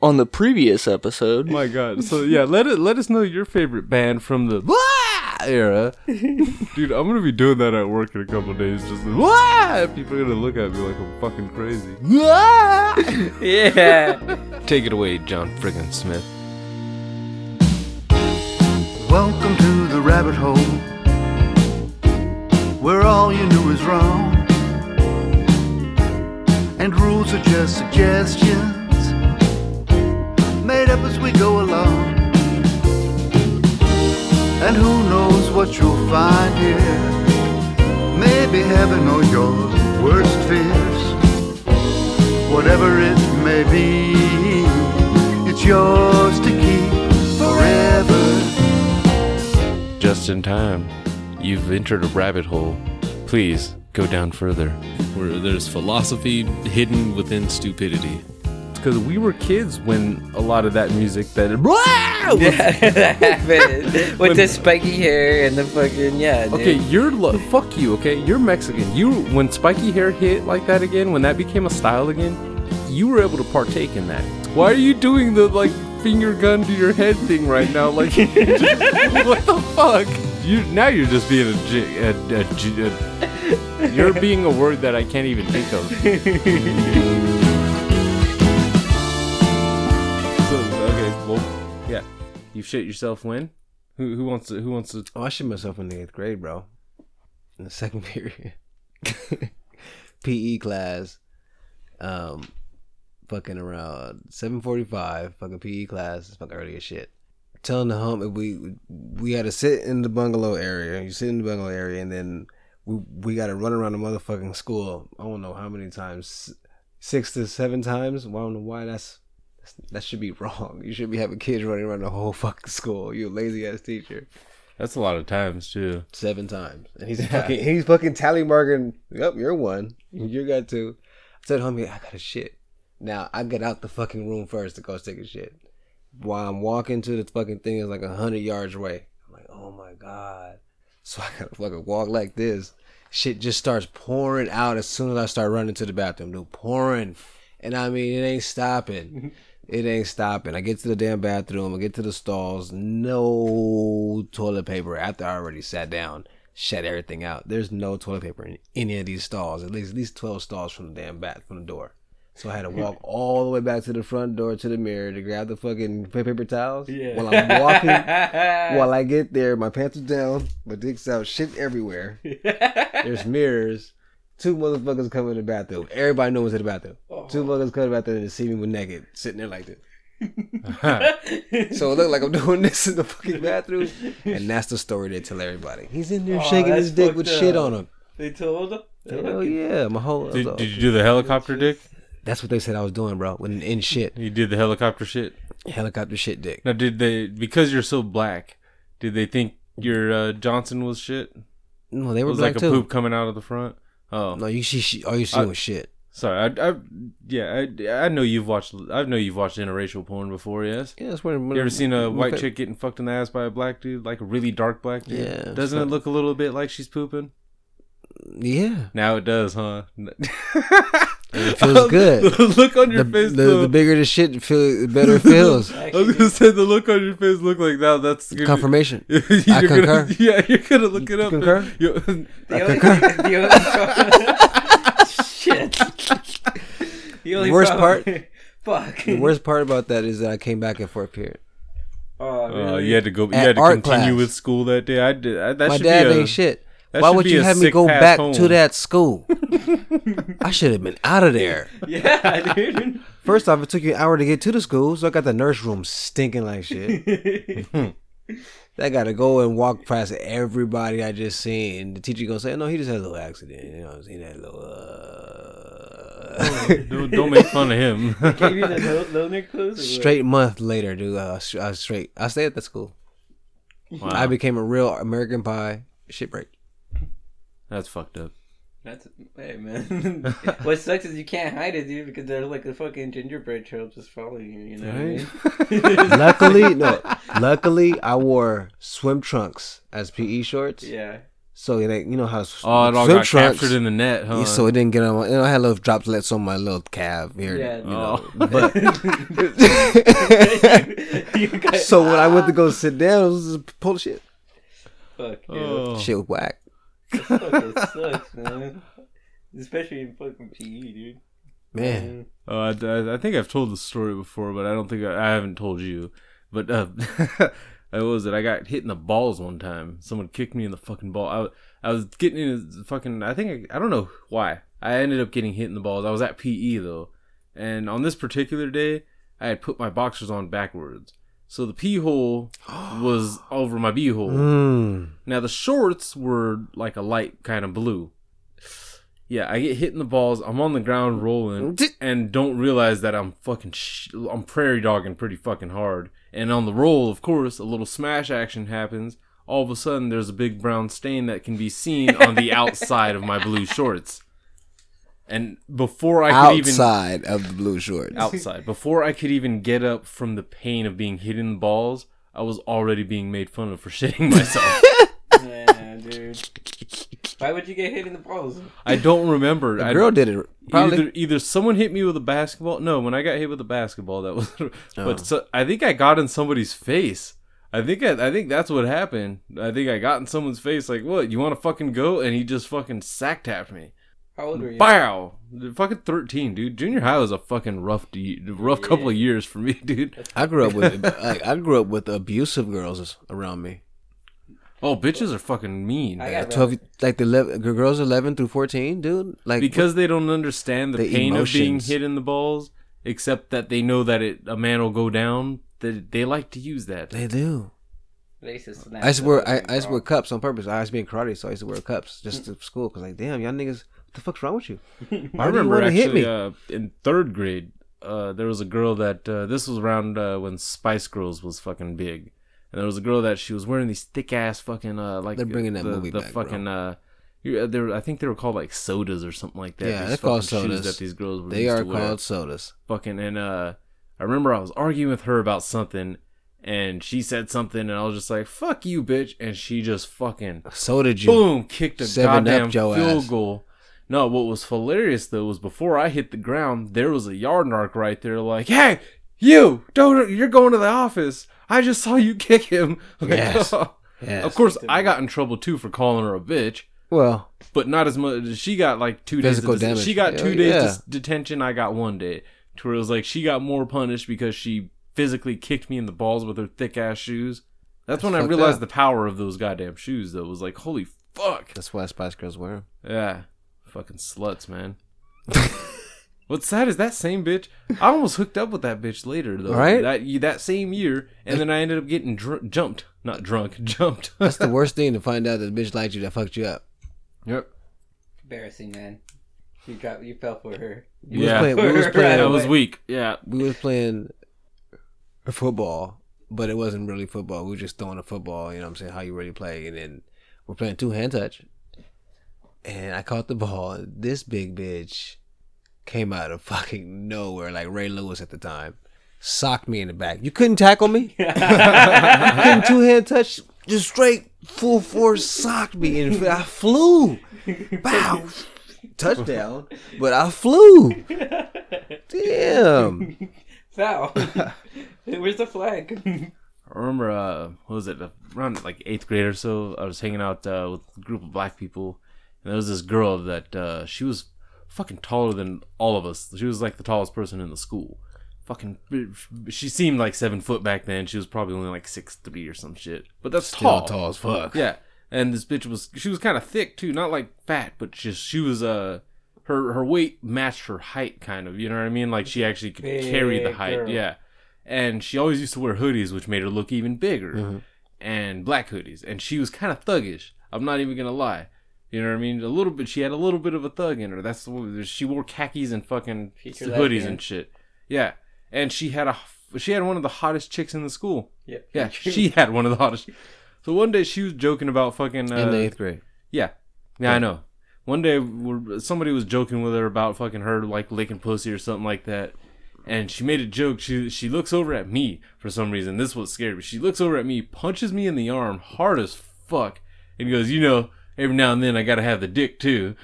on the previous episode. My God. So yeah, let it let us know your favorite band from the era, dude. I'm gonna be doing that at work in a couple days. Just like, Wah! people are gonna look at me like I'm fucking crazy. Wah! Yeah. Take it away, John friggin' Smith. Welcome to the rabbit hole where all you knew is wrong. And rules are just suggestions made up as we go along. And who knows what you'll find here? Maybe heaven or your worst fears. Whatever it may be, it's yours to keep forever. Just in time. You've entered a rabbit hole. Please go down further. Where there's philosophy hidden within stupidity. Because we were kids when a lot of that music that yeah, that happened with the spiky hair and the fucking yeah. Dude. Okay, you're lo- fuck you. Okay, you're Mexican. You when spiky hair hit like that again, when that became a style again, you were able to partake in that. Why are you doing the like finger gun to your head thing right now? Like, what the fuck? You now you're just being a, j- a, a, j- a you're being a word that I can't even think of. You shit yourself when? Who who wants to who wants to? Oh, I shit myself in the eighth grade, bro. In the second period. PE class. Um fucking around seven forty five, fucking PE class, fucking early as shit. Telling the home we we had to sit in the bungalow area. You sit in the bungalow area and then we we gotta run around the motherfucking school. I don't know how many times. Six to seven times. Well, I don't know why that's that should be wrong. You should be having kids running around the whole fucking school. You lazy ass teacher. That's a lot of times too. Seven times. And he's fucking he's fucking tally marking. Yep, you're one. You got two. I said, homie, I got a shit. Now I get out the fucking room first to go take a shit. While I'm walking to the fucking thing is like a hundred yards away. I'm like, oh my god. So I gotta fucking walk like this. Shit just starts pouring out as soon as I start running to the bathroom. Dude, pouring. And I mean, it ain't stopping. It ain't stopping. I get to the damn bathroom. I get to the stalls. No toilet paper after I already sat down. Shut everything out. There's no toilet paper in any of these stalls. At least at least twelve stalls from the damn bath from the door. So I had to walk all the way back to the front door to the mirror to grab the fucking paper towels. Yeah. While I'm walking, while I get there, my pants are down, my dick's out, shit everywhere. There's mirrors. Two motherfuckers come in the bathroom. Everybody knows it's in the bathroom. Two motherfuckers come in the bathroom and see me with naked, sitting there like this. so it looked like I'm doing this in the fucking bathroom, and that's the story they tell everybody. He's in there Oh, shaking his dick with fucked shit on him. They told him. Hell yeah, my whole. Did, did you do the helicopter dick? That's what they said I was doing, bro. When in shit, You did the helicopter shit. helicopter shit dick. Now, did they because you're so black? Did they think your uh, Johnson was shit? No, they were It were was black like a too. poop coming out of the front. Oh, No, you see, she, all oh, you see I- was shit. sorry. I, I yeah, I, I know you've watched. I know you've watched interracial porn before. Yes. Yeah, that's when. You ever seen a white chick getting fucked in the ass by a black dude, like a really dark black dude? Yeah, Doesn't it look a little bit like she's pooping? Yeah, Now it does, huh? it feels good. the look on your The, face, the, the bigger the shit, feel the better it feels. I was gonna say the look on your face look like that. That's gonna- Confirmation. you're I gonna, concur. Yeah, you're gonna look it up. concur? You- The only, the only shit. The only Worst problem- Fuck. The worst part about that is that I came back in fourth period. Oh, Uh, you had to go. You At had to continue class. with school that day. I did. I, that My should dad be a, ain't shit. That Why would you have me go back home. to that school? I should have been out of there. Yeah, dude. First off, it took you an hour to get to the school, so I got the nurse room stinking like shit. I got to go and walk past everybody I just seen. And the teacher gonna say, "No, he just had a little accident." You know, he had a little. Uh... don't, don't make fun of him. Gave you the lo- loner clues? or what? straight month later, dude. Uh, s- uh, straight. I stayed at that school. Wow. I became a real American Pie shit break. That's fucked up. That's hey man. what sucks is you can't hide it, dude, because they're like a fucking gingerbread trail just following you. You know what I mean? luckily, no. Luckily, I wore swim trunks as PE shorts. Yeah. So like you know how Oh, it all swim got trunks- captured in the net, huh? Yeah, so it didn't get on. My, you know, I had little droplets on my little calf here. Yeah. you know. Oh. But You guys- so when I went to go sit down, it was just pull the shit. Fuck, dude. Oh. Shit was whack. Fucking sucks, man. Especially in fucking PE, dude. Man, Oh, I, I, I think I've told the story before, but I don't think I, I haven't told you. But uh, I was it. I got hit in the balls one time. Someone kicked me in the fucking ball. I, I was getting in the fucking. I think I, I don't know why. I ended up getting hit in the balls. I was at PE though, and on this particular day, I had put my boxers on backwards, so the pee hole was over my b hole. mm. Now the shorts were like a light kind of blue. Yeah, I get hit in the balls. I'm on the ground rolling and don't realize that I'm fucking sh- I'm prairie dogging pretty fucking hard. And on the roll, of course, a little smash action happens. All of a sudden, there's a big brown stain that can be seen on the outside of my blue shorts. And before I could even outside of the blue shorts. outside, before I could even get up from the pain of being hit in the balls, I was already being made fun of for shitting myself. Man, dude. Why would you get hit in the balls? I don't remember. The I, girl did it. Probably. Either, either someone hit me with a basketball. No, when I got hit with a basketball, that was. Oh. But so, I think I got in somebody's face. I think I, I think that's what happened. I think I got in someone's face. Like, what? You want to fucking go? And he just fucking sack tapped me. How old were you? Bow. Fucking thirteen, dude. Junior high was a fucking rough, de- rough couple of years for me, dude. I grew up with like I grew up with abusive girls around me. Oh, bitches are fucking mean. I got Twelve, like the 11, girls eleven through fourteen, dude. Like because they don't understand the, The pain of being hit in the balls, except that they know that it a man will go down. That they like to use that. they do. They used to snap I used to wear I, the I used to wear cups on purpose. I used to be in karate, so I used to wear cups just to school. Cause like, damn, y'all niggas, what the fuck's wrong with you? Why I do you remember want to hit actually me? uh, in third grade, uh, there was a girl that uh, this was around uh, when Spice Girls was fucking big, and there was a girl that she was wearing these thick ass fucking uh, like They're bringing that the, movie the back, bro. fucking uh, uh, they were, I think they were called like sodas or something like that. Yeah, These they're called fucking shoes sodas. That these girls were they used are to wear. called sodas. fucking and uh I remember I was arguing with her about something and she said something and I was just like, Fuck you, bitch and she just fucking So did you? boom kicked a Seven up goddamn your field ass. goal. No, what was hilarious though was before I hit the ground, there was a yard narc right there like, Hey, you don't you're going to the office. I just saw you kick him. Like, Yes. Yes. Of course I got in trouble too for calling her a bitch. Well, But not as much. She got like two Physical days. Of damage. She got two days yeah. detention. I got one day. To where it was like she got more punished because she physically kicked me in the balls with her thick ass shoes. That's, when I realized up. the power of those goddamn shoes. Though it was like, holy fuck, that's why Spice Girls wear 'em. yeah, fucking sluts, man. What's sad is that same bitch. I almost hooked up with that bitch later though. Right? That that same year, and then I ended up getting dr- jumped, not drunk, jumped. That's the worst thing to find out that the bitch liked you that fucked you up. yep. Embarrassing, man. You got You fell for her. We was Yeah. playing, we was playing, I was weak. Yeah. we was playing football, but it wasn't really football. We were just throwing a football, you know what I'm saying, how you really play. And then we're playing two hand touch. And I caught the ball. This big bitch came out of fucking nowhere, like Ray Lewis at the time. Socked me in the back. You couldn't tackle me. you couldn't two hand touch. Just straight full force socked me, and I flew. Bow. Touchdown. But I flew. Damn. Foul. Where's the flag? I remember, uh, what was it, around like eighth grade or so, I was hanging out uh, with a group of black people, and there was this girl that, uh, she was fucking taller than all of us. She was like the tallest person in the school. Fucking, she seemed like seven foot back then. She was probably only like six three or some shit. But that's Still tall. tall as fuck. Yeah, and this bitch was she was kind of thick too, not like fat, but just she was uh her her weight matched her height, kind of. You know what I mean? Like she actually could carry the height. girl. Yeah, and she always used to wear hoodies, which made her look even bigger, Mm-hmm. and black hoodies, and she was kind of thuggish. I'm not even gonna lie. You know what I mean? A little bit. She had a little bit of a thug in her. That's the way- she wore khakis and fucking Feature hoodies and shit. Yeah, and she had a she had one of the hottest chicks in the school. Yep. Yeah, she had one of the hottest. So one day she was joking about fucking. Uh, in the eighth grade. yeah, yeah, I know. One day we're, somebody was joking with her about fucking her like licking pussy or something like that, and she made a joke. She she looks over at me for some reason. This was scary. But she looks over at me, punches me in the arm hard as fuck, and goes, "You know, every now and then I gotta have the dick too.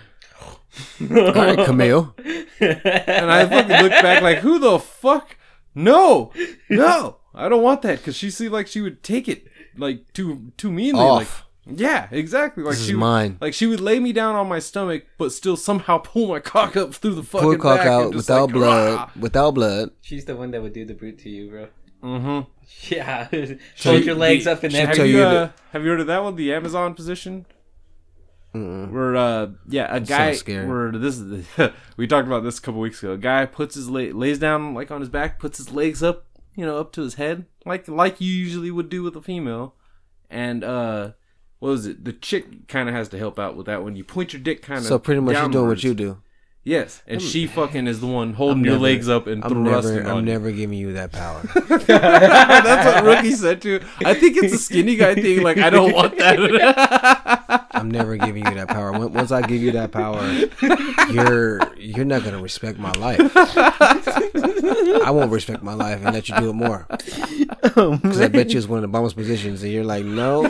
All right, Camille. And I fucking look back like, who the fuck? No, no, I don't want that because she seemed like she would take it like too too meanly. Off. Like, yeah, exactly. Like This is she would, mine. Like she would lay me down on my stomach, but still somehow pull my cock up through the fucking Pull cock back out without like, blood. Without blood. She's the one that would do the brute to you, bro. Mm-hmm. Yeah. Hold your legs up and Have you, you uh, that- have you heard of that one? The Amazon position. Mm-mm. Where uh yeah a guy scary. where this is the, we talked about this a couple weeks ago. A guy puts his la- lays down like on his back, puts his legs up, you know, up to his head, like like you usually would do with a female, and uh. What was it? The chick kind of has to help out with that one. You point your dick kind of So pretty much you're doing what you do. Yes, and she fucking is the one holding I'm your never- legs up and I'm thrusting never, I'm you. never giving you that power. That's what Rookie said too. I think it's a skinny guy thing. Like I don't want that. I'm never giving you that power. Once I give you that power, you're you're not gonna respect my life. I won't respect my life and let you do it more. Because I bet you it's one of the bombest positions, and you're like, no.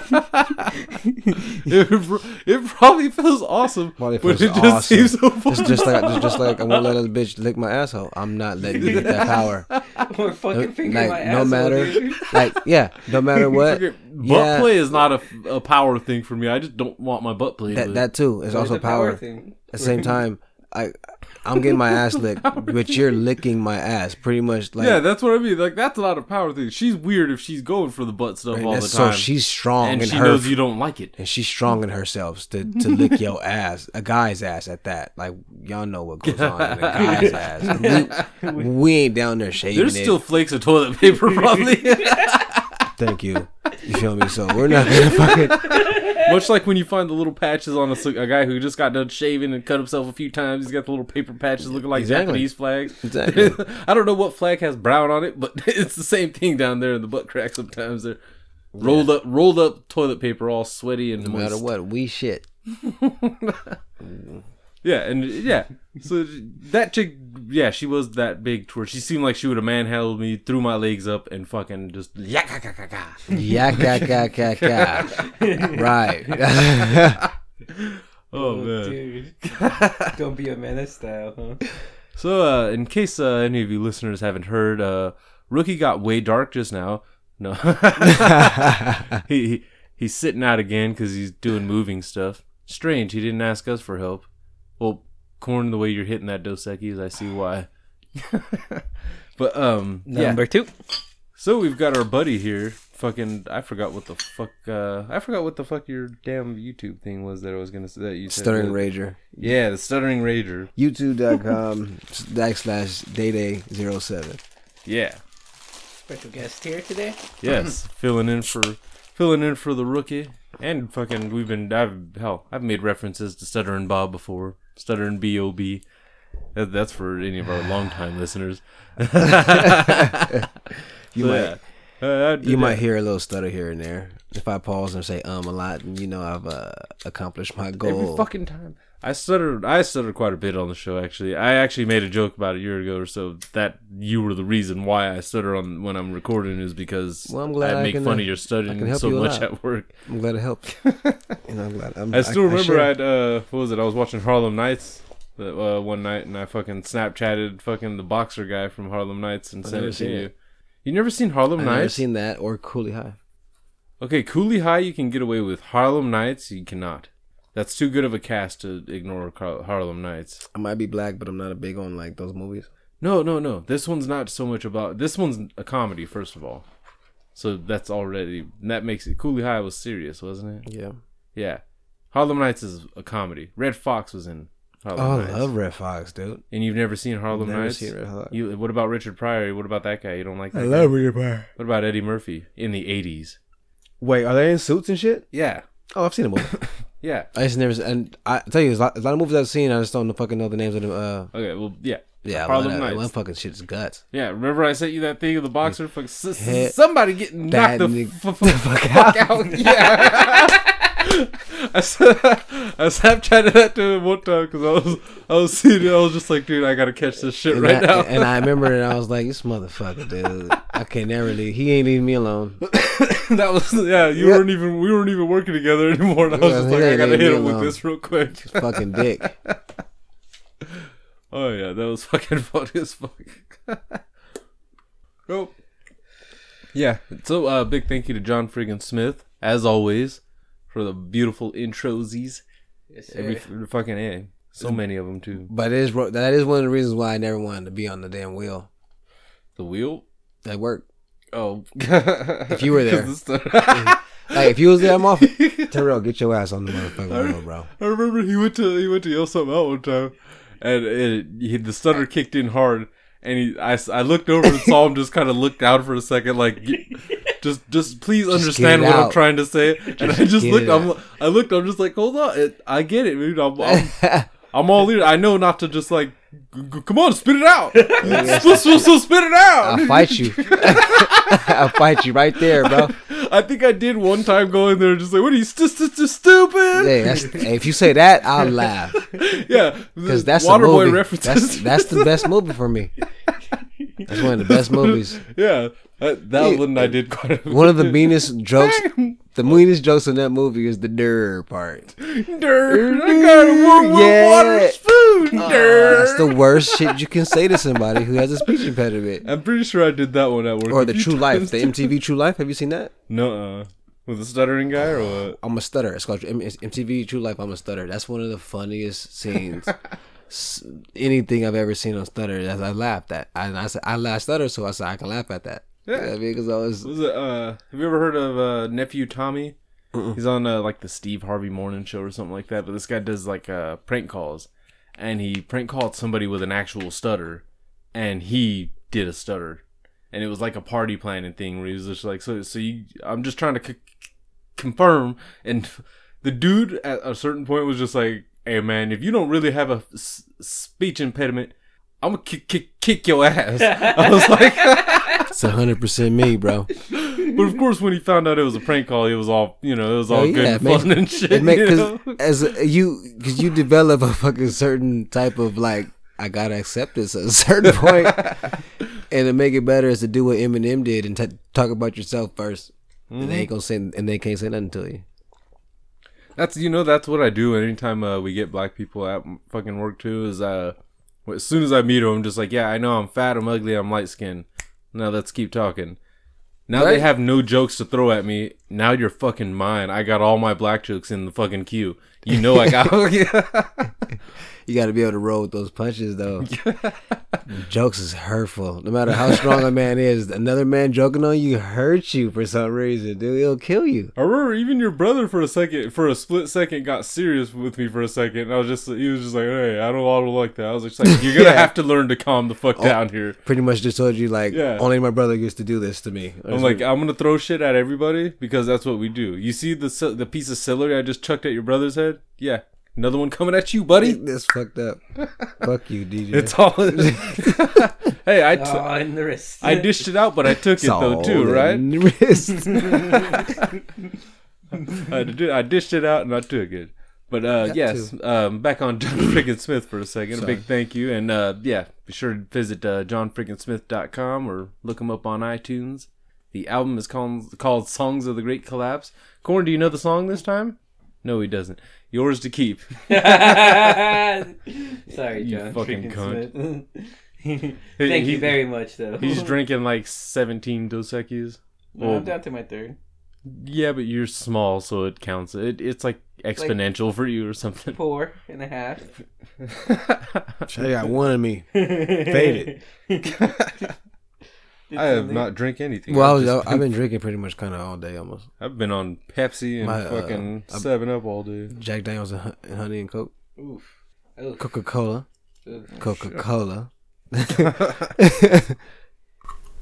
it, it probably feels awesome, Probably but feels it just awesome. seems so It's just like it's just like I won't let a bitch lick my asshole. I'm not letting you get that power. or fucking finger Like my no asshole, matter, dude. like yeah, no matter what. Okay, butt Yeah. play is not a, a power thing for me. I just don't want my butt played. That that too is also the power. thing. At the same time, I I'm getting my ass licked, but you're licking my ass. Pretty much like yeah, that's what I mean. Like that's a lot of power thing. She's weird if she's going for the butt stuff all the time. so she's strong and in she her knows you don't like it. and she's strong in herself to, to lick your ass, a guy's ass at that. Like y'all know what goes on in a guy's ass. We, we ain't down there shaving There's it. still flakes of toilet paper, probably. Thank you. You feel me? So we're not gonna fucking. Much like when you find the little patches on a, a, guy who just got done shaving and cut himself a few times. He's got the little paper patches looking like Exactly. Japanese flags. Exactly. I don't know what flag has brown on it, but it's the same thing down there in the butt crack. Sometimes they're rolled up, rolled up toilet paper, all sweaty and No matter what, we shit. Yeah, and yeah, so that chick, yeah, she was that big to where she seemed like she would have manhandled me, threw my legs up, and fucking just yakakakaka. Yak yak yak yak yak. Right. Oh man. dude. Don't be a menace style, huh? So, uh, in case uh, any of you listeners haven't heard, uh, Rookie got way dark just now. No, he, he he's sitting out again because he's doing moving stuff. Strange, he didn't ask us for help. Well, corn, the way you're hitting that Dos Equis, I see why. but um, yeah. Number two. So we've got our buddy here. Fucking, I forgot what the fuck. Uh, I forgot what the fuck your damn YouTube thing was that I was gonna say that you said. Stuttering Rager. Yeah, the stuttering rager. YouTube.com backslash dayday07. Yeah. Special guest here today. Yes, filling in for filling in for the rookie, and fucking we've been I've hell I've made references to Stuttering Bob before, Stuttering Bob. That, that's for any of our longtime listeners. You So, might yeah. Uh, you might hear a little stutter here and there. If I pause and say um a lot, you know I've uh, accomplished my goal. every fucking time. I stuttered. I stuttered quite a bit on the show. Actually, I actually made a joke about a year ago or so that you were the reason why I stutter on when I'm recording is because Well, I'm glad I I make can, fun uh, of your stuttering so you much at work. I'm glad it helped. I'm glad. I'm, I still remember share- I'd uh what was it? I was watching Harlem Nights that, uh, one night and I fucking Snapchatted fucking the boxer guy from Harlem Nights and sent it to you. it. You never seen Harlem I've never Nights? seen that or Cooley High. Okay, Cooley High you can get away with. Harlem Nights you cannot. That's too good of a cast to ignore Car- Harlem Nights. I might be black, but I'm not a big on like those movies. No, no, no. This one's not so much about. This one's a comedy, first of all. So that's already that makes it. Cooley High was serious, wasn't it? Yeah. Yeah. Harlem Nights is a comedy. Redd Foxx was in Harlem Oh, Nights. I love Redd Foxx, dude. And you've never seen Harlem Never Nights? seen Redd Foxx. You, what about Richard Pryor? What about that guy? You don't like that? I guy? love Redd Foxx. What about Eddie Murphy in the '80s? Wait, are they in suits and shit? Yeah, Oh, I've seen a movie. yeah. I just never. And I tell you, there's a lot, there's a lot of movies I've seen. I just don't fucking know the names of them. Uh, Okay, well, yeah, yeah, Harlem Nights. one fucking shit's guts. yeah. Remember I sent you that thing of the boxer? Fuck, s- somebody getting knocked the f- fuck out. Yeah. I, sa- I Snapchatted that to him one time because I was I was seeing it. I was just like, dude, I gotta catch this shit And, right I, now. and I remember it. I was like, "This motherfucker, dude. I can't never leave. He ain't leaving me alone." that was yeah. You Yeah. weren't even we weren't even working together anymore. And I was Yeah, just like, I gotta hit him with this real quick. Fucking dick. Oh yeah, that was fucking funny as fuck. oh. Yeah. So uh big thank you to John friggin' Smith, as always, for the beautiful introsies. Yes, Every sir. f- fucking A. So many of them too. But it is that is one of the reasons why I never wanted to be on the damn wheel The wheel? at work. Oh. If you were there. the- Like if you was there, I'm off. Terrell, get your ass on the motherfucking wheel, bro. I remember he went to he went to yell something out one time, and it, he, the stutter kicked in hard, and he I, s- I looked over and saw him just kind of look down for a second, like just just please understand get it what I'm trying to say, and I just looked. I'm I looked. I'm just like, hold on, it, I get it, dude. I'm, I'm I'm all ear. I know not to just like, g- g- come on, spit it out. so, so, so spit it out. I'll fight you. I'll fight you right there, bro. I think I did one time go in there just like, what are you, st- st- st- stupid? Hey, if you say that, I'll laugh Yeah, because that's a Waterboy movie. references. That's that's the best movie for me. That's one of the best movies. Yeah, that, that Yeah. one I did quite a One of the meanest jokes. The meanest jokes in that movie is the "der" part. Dirt, I got a warm Yeah. water spoon. Dirt. That's the worst shit you can say to somebody who has a speech impediment. I'm pretty sure I did that one at work. Or the True Life, the. MTV True Life. Have you seen that? No, uh, with the stuttering guy or what? I'm a stutter. It's called it's MTV True Life. I'm a stutter. That's one of the funniest scenes. Anything I've ever seen on stutter. That's I laughed at. I, I said I laugh stutter, so I said I can laugh at that. Yeah. You know what I mean, because I was Was it? Uh, have you ever heard of uh, nephew Tommy? He's on uh, like the Steve Harvey Morning Show or something like that. But this guy does like uh, prank calls, and he prank called somebody with an actual stutter, and he did a stutter, and it was like a party planning thing where he was just like, so, so you, I'm just trying to c- confirm, and the dude at a certain point was just like, hey man, if you don't really have a s- speech impediment. I'm gonna kick, kick, kick your ass. I was like, it's hundred percent me, bro. but of course, when he found out it was a prank call, it was all you know, it was all Oh, good yeah, and it makes- fun and shit. It make you because know? as a, you because you develop a fucking certain type of like I gotta accept this at a certain point, and to make it better is to do what Eminem did and t- talk about yourself 1st And Mm-hmm. they ain't gonna say and they can't say nothing to you. That's you know that's what I do anytime uh, we get black people at fucking work too. Is uh, as soon as I meet them, I'm just like, yeah, I know I'm fat, I'm ugly, I'm light skinned. Now let's keep talking. Now they have no jokes to throw at me. Now you're fucking mine. I got all my black jokes in the fucking queue. You know I got. You got to be able to roll with those punches, though. Jokes is hurtful. No matter how strong a man is, another man joking on you hurts you for some reason, dude. It'll kill you. I remember even your brother for a second, for a split second, got serious with me for a second. I was just, he was just like, "Hey, I don't, I don't like that." I was just like, "You're gonna Yeah. have to learn to calm the fuck oh, down here." Pretty much just told you like Yeah. only my brother gets to do this to me. I'm like, I'm gonna throw shit at everybody because that's what we do. You see the the piece of celery I just chucked at your brother's head? Yeah, another one coming at you, buddy. this fucked up. Fuck you, DJ. It's all. hey, I, t- Oh, in the wrist. I dished it out, but I took it though too, right? in the wrist. I, did, I dished it out and I took it. But uh, Got yes, um, back on John Friggin Smith for a second. A big thank you, and uh, yeah, be sure to visit uh, johnfrickinsmith.com or look him up on iTunes. The album is called called "Songs of the Great Collapse." Corn, do you know the song this time? No, he doesn't. Yours to keep. Sorry, You John. fucking freaking Smith. He- Thank he- you very much, though. He's drinking like 17 Dos Equis. No, I'm down to my third. Yeah, but you're small, so it counts. It, it's like exponential for you or something. Four and a half. They got one of me. Faded. I have not drank anything. Well, I I've, just I've been drinking pretty much kind of all day almost. I've been on Pepsi and My, uh, fucking I'm- Seven Up all day. Jack Daniels and, honey and coke. Oof. Oof. Coca Cola. Coca Cola. Yeah,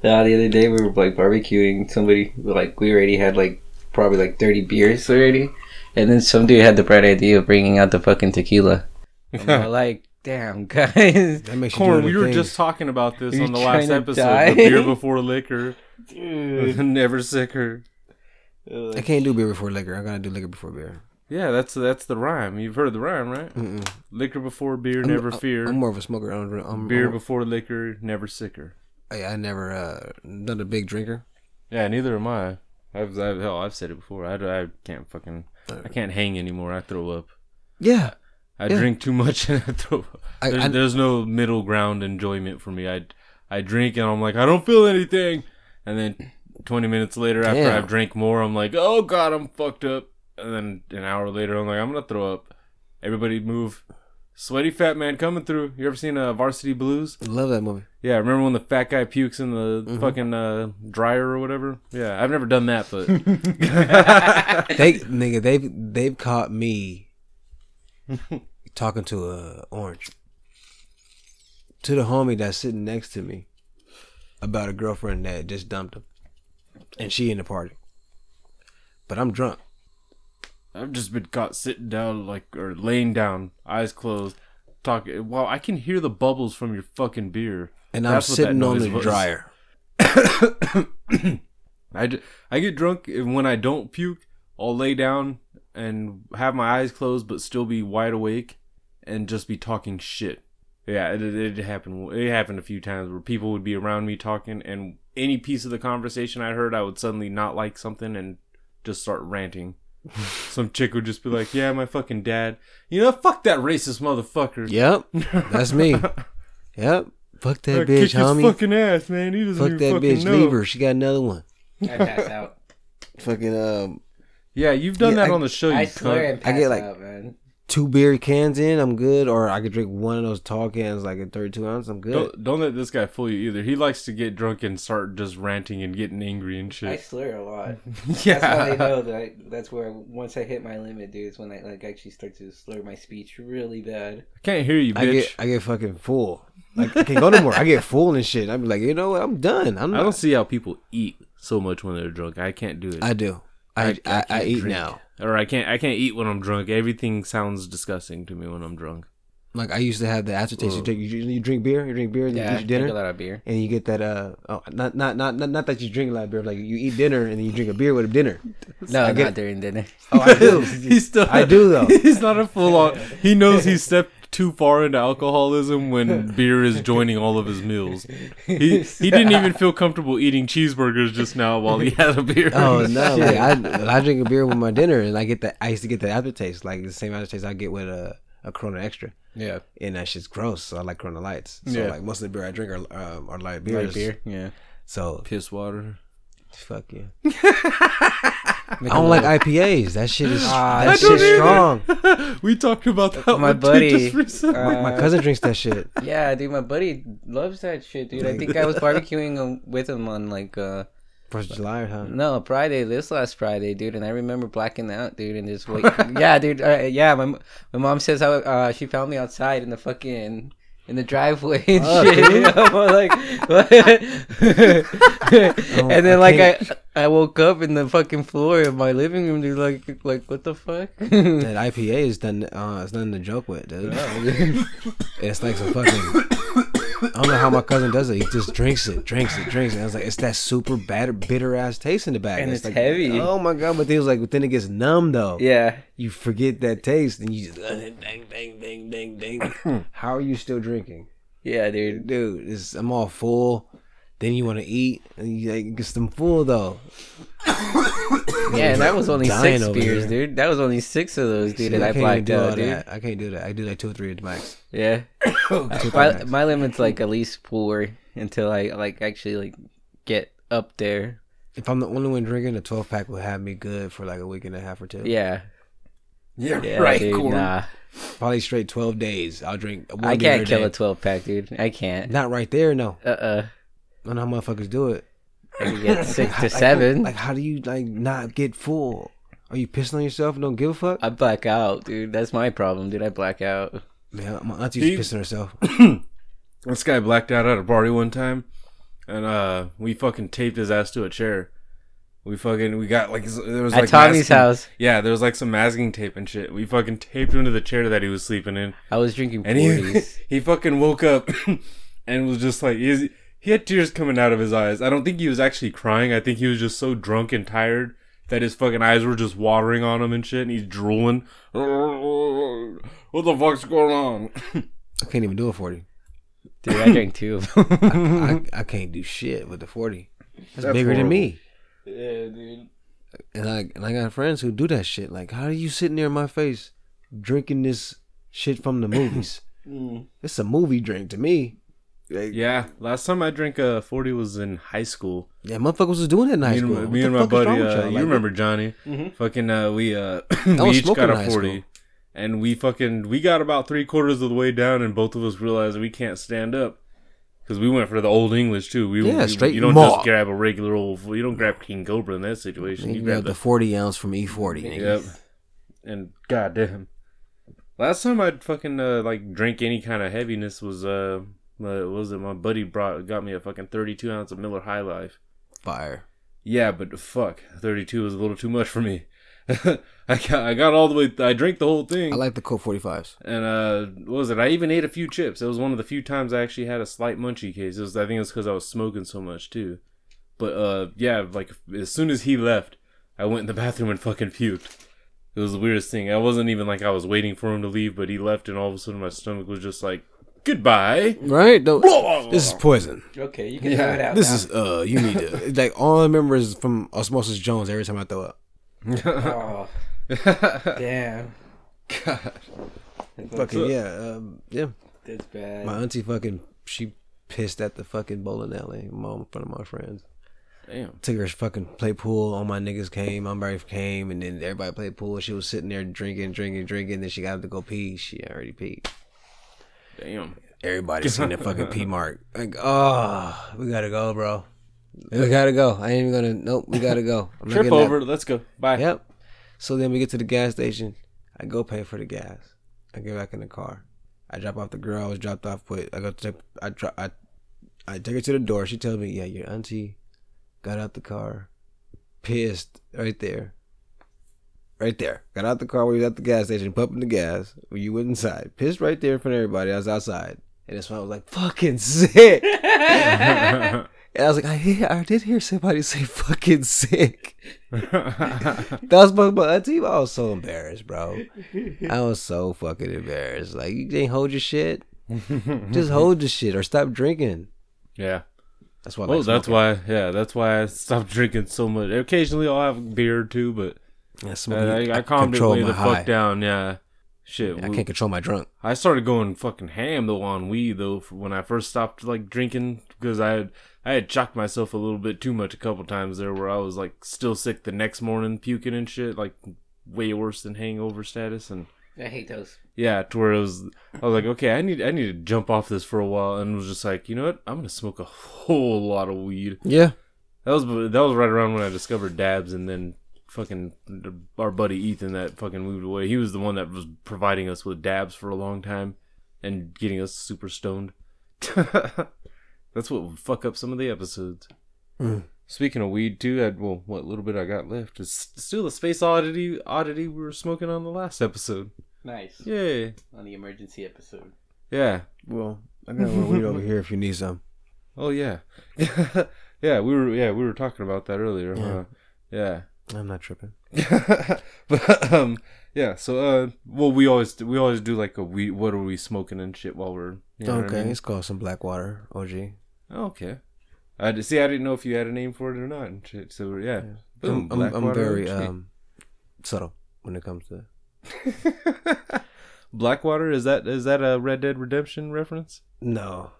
the other day we were like barbecuing. Somebody like we already had like probably like thirty beers already, and then some dude had the bright idea of bringing out the fucking tequila. I'm like, damn guys, That makes Corn, do we were things. just talking about this on the last episode. The beer before liquor, dude. never sicker. I can't do beer before liquor. I gotta do liquor before beer. Yeah, that's that's the rhyme. You've heard the rhyme, right? Mm-mm. Liquor before beer, I'm- never I'm- fear. I'm more of a smoker. I don't drink. I'm, beer I'm- before liquor, never sicker. I, I never uh not a big drinker. Yeah, neither am I. I've, I've hell, I've said it before. I, I can't fucking I can't hang anymore. I throw up. Yeah, I Yeah. drink too much and I throw. I- There's, I- there's no middle ground enjoyment for me. I I drink and I'm like I don't feel anything, and then 20 minutes later after I've drank more, I'm like oh god I'm fucked up, and then an hour later I'm like I'm gonna throw up. Everybody move. Sweaty fat man coming through. You ever seen uh, Varsity Blues? love that movie. Yeah, remember when the fat guy pukes in the Mm-hmm. fucking uh, dryer or whatever? Yeah, I've never done that, but They nigga, they've they've caught me talking to a orange to the homie that's sitting next to me about a girlfriend that just dumped him, and she in the party. But I'm drunk. I've just been caught sitting down, like or laying down, eyes closed, talking. Wow, I can hear the bubbles from your fucking beer. And That's I'm sitting on the was. dryer. I, I get drunk and when I don't puke, I'll lay down and have my eyes closed but still be wide awake and just be talking shit. Yeah, it, it, it happened. It happened a few times where people would be around me talking, and any piece of the conversation I heard, I would suddenly not like something and just start ranting. Some chick would just be like, "Yeah, my fucking dad. You know, fuck that racist motherfucker. Yep, that's me. Yep, fuck that bitch, kick his homie. fucking ass, man. He doesn't Fuck even that bitch. know. Leave her. She got another one. I pass out. Fucking um, Yeah, you've done Yeah, that I- on the show. You I swear cunt. I I get, like- out, man. Two beer cans in, I'm good. Or I could drink one of those tall cans, like a 32 ounce. I'm good. Don't, don't let this guy fool you either. He likes to get drunk and start just ranting and getting angry and shit. I slur a lot. yeah, That's how they know that. I, that's where once I hit my limit, dude, is when I like actually start to slur my speech really bad. I can't hear you, I bitch. get I get fucking full. Like I can't go no more. I get full and shit. I'm like, you know what? I'm done. I'm I don't see how people eat so much when they're drunk. I can't do it. I do. I I, I, can't eat drink. now. or I can't. I can't eat when I'm drunk. Everything sounds disgusting to me when I'm drunk. Like I used to have the aftertaste. You drink, you, you drink beer. You drink beer and Yeah, you eat your drink a dinner, lot of beer. and you get that. Uh, oh, not not not not, not that you drink a lot of beer. Like you eat dinner and then you drink a beer with a dinner. No, I get- not during dinner. Oh, I do. He's still. I do though. He's not a full on. He knows he's stepped too far into alcoholism when beer is joining all of his meals. He he didn't even feel comfortable eating cheeseburgers just now while he had a beer. Oh no! Like, I I drink a beer with my dinner, and I get that. I used to get the aftertaste, like the same aftertaste I get with a a Corona Extra, Yeah, and that shit's gross. So I like Corona Lights. So Yeah. like most of the beer I drink are um, are light beers. light beer. Yeah, So Piss water. fuck you. I don't like IPAs. That shit is Ah, that I strong. we talked about that. My buddy, uh, My cousin drinks that shit. Yeah, dude, my buddy loves that shit, dude. I think I was barbecuing with him on like uh First of July, huh? no Friday, this last Friday, dude, and I remember blacking out, dude, and just wait. yeah, dude, uh, yeah. My my mom says how uh, she found me outside in the fucking in the driveway and Oh, shit. I'm like, what? and then I like can't- I I woke up in the fucking floor of my living room, dude. Like like what the fuck? That IPA is done. Uh, it's nothing to joke with, dude. it's like some fucking. I don't know how my cousin does it. He just drinks it, drinks it, drinks it. I was like, it's that super bad, bitter ass taste in the back. And it's like, heavy. Oh my god! But then it was like, but then it gets numb though. yeah. You forget that taste, and you just ding, ding, ding, ding, ding. How are you still drinking, Yeah, dude. dude? It's, I'm all full. Then you want to eat, and you like get some full though. Yeah, and that was only Dying six beers, here. dude. That was only six of those, dude, See, and I, can't blacked do all out, dude. that. I can't do that. I do like two or three at the max. Yeah. Two my, max. my limit's like at least four until I like actually like get up there. If I'm the only one drinking, a 12 pack will have me good for like a week and a half or two. Yeah. yeah, Yeah, right. dude. Corn. Nah. Probably straight 12 days. I'll drink. One I can't kill day. a twelve pack, dude. I can't. Not right there, no. Uh uh I don't know how motherfuckers do it. I can get six Like, to seven. Like, how do you like not get full? Are you pissing on yourself and don't give a fuck? I black out, dude. That's my problem, dude. I black out. Man, my auntie Do you- was pissing herself. This guy blacked out at a party one time, and uh, we fucking taped his ass to a chair. We fucking we got like there was At like Tommy's masking- house. Yeah, there was like some masking tape and shit. We fucking taped him to the chair that he was sleeping in, I was drinking and he forties. he fucking woke up and was just like he, was- he had tears coming out of his eyes. I don't think he was actually crying. I think he was just so drunk and tired that his fucking eyes were just watering on him and shit, and he's drooling. What the fuck's going on? I can't even do a forty. Dude, I drank two of them. I, I can't do shit with the forty. That's, That's bigger than me. yeah, dude. And I and I got friends who do that shit. Like, how are you sitting there in my face drinking this shit from the movies? Mm. It's a movie drink to me. Like, Yeah, last time I drank a forty was in high school. yeah, motherfuckers was doing it in high me school. and, me and my buddy, uh, y'all? Like, remember Johnny? Fucking, uh, we uh, we each got a forty, school. and we fucking we got about three quarters of the way down, and both of us realized we can't stand up because we went for the Olde English too. We Yeah, we- straight You don't malt. just grab a regular old. You don't grab King Cobra in that situation. You You got grab the the forty ounce from E forty. Yep. And goddamn. Last time I'd fucking uh, like drink any kind of heaviness was uh, uh was it my buddy brought got me a fucking thirty two ounce of Miller High Life. Fire. Yeah, but fuck, thirty two was a little too much for me. I got I got all the way. I drank the whole thing. I like the Colt forty fives. and uh, what was it? I even ate a few chips. It was one of the few times I actually had a slight munchie case. It was, I think it was because I was smoking so much too. But uh, yeah, like as soon as he left, I went in the bathroom and fucking puked. It was the weirdest thing. I wasn't even like I was waiting for him to leave, but he left, and all of a sudden my stomach was just like, "Goodbye." Right? Don't, this is poison. Okay, you can have it out. This now. is uh you need to like all I remember is from Osmosis Jones every time I throw up. Oh, damn. God. Fucking yeah, um, yeah. That's bad. My auntie fucking she pissed at the fucking bowling alley mom in front of my friends. Damn. Took her to fucking play pool. All my niggas came. My wife came, and then everybody played pool. She was sitting there drinking, drinking, drinking. Then she got up to go pee. She already peed. Damn. Everybody seen the fucking pee mark. Like, oh, we gotta go, bro. We gotta go. I ain't even gonna. Nope, we gotta go. I'm Trip getting that- over. Let's go. Bye. Yep. So then we get to the gas station. I go pay for the gas. I get back in the car. I drop off the girl I was dropped off with. I go to I drop I I take her to the door. She tells me, "Yeah, your auntie got out the car, pissed right there, right there. Got out the car. We was at the gas station, pumping the gas. When you went inside, pissed right there in front of everybody. I was outside, and that's when I was like, "Fucking sick." And I was like, I hear, I did hear somebody say "fucking sick." That was my, my auntie. I was so embarrassed, bro. I was so fucking embarrassed. Like you didn't hold your shit. Just hold the shit or stop drinking. yeah. That's why. I Well, like that's why. Yeah, that's why I stopped drinking so much. Occasionally, I'll have beer or two, but Yeah, I, smoking, I, I calmed it way the high. fuck down. Yeah. Shit. I can't control my drunk. I started going fucking ham though on weed though when I first stopped like drinking because I had I had shocked myself a little bit too much a couple times there where I was like still sick the next morning puking and shit like way worse than hangover status and I hate those. yeah to where it was I was like okay I need I need to jump off this for a while and was just like you know what I'm gonna smoke a whole lot of weed Yeah, that was that was right around when I discovered dabs and then fucking our buddy Ethan that fucking moved away. He was the one that was providing us with dabs for a long time and getting us super stoned. That's what would fuck up some of the episodes. Mm. Speaking of weed too, I, well, what little bit I got left is still the space oddity oddity we were smoking on the last episode. Nice. Yay! On the emergency episode. Yeah. well, I got one weed over here if you need some. Oh yeah. yeah, we were yeah we were talking about that earlier. Yeah. huh? yeah. I'm not tripping. but um yeah so uh well we always we always do like a we what are we smoking and shit while we're you know what I okay, mean? it's called some Blackwater OG. okay I see I didn't know if you had a name for it or not and shit so yeah, Boom, I'm, I'm, I'm very OG. um subtle when it comes to. Blackwater is that is that a Red Dead Redemption reference? No,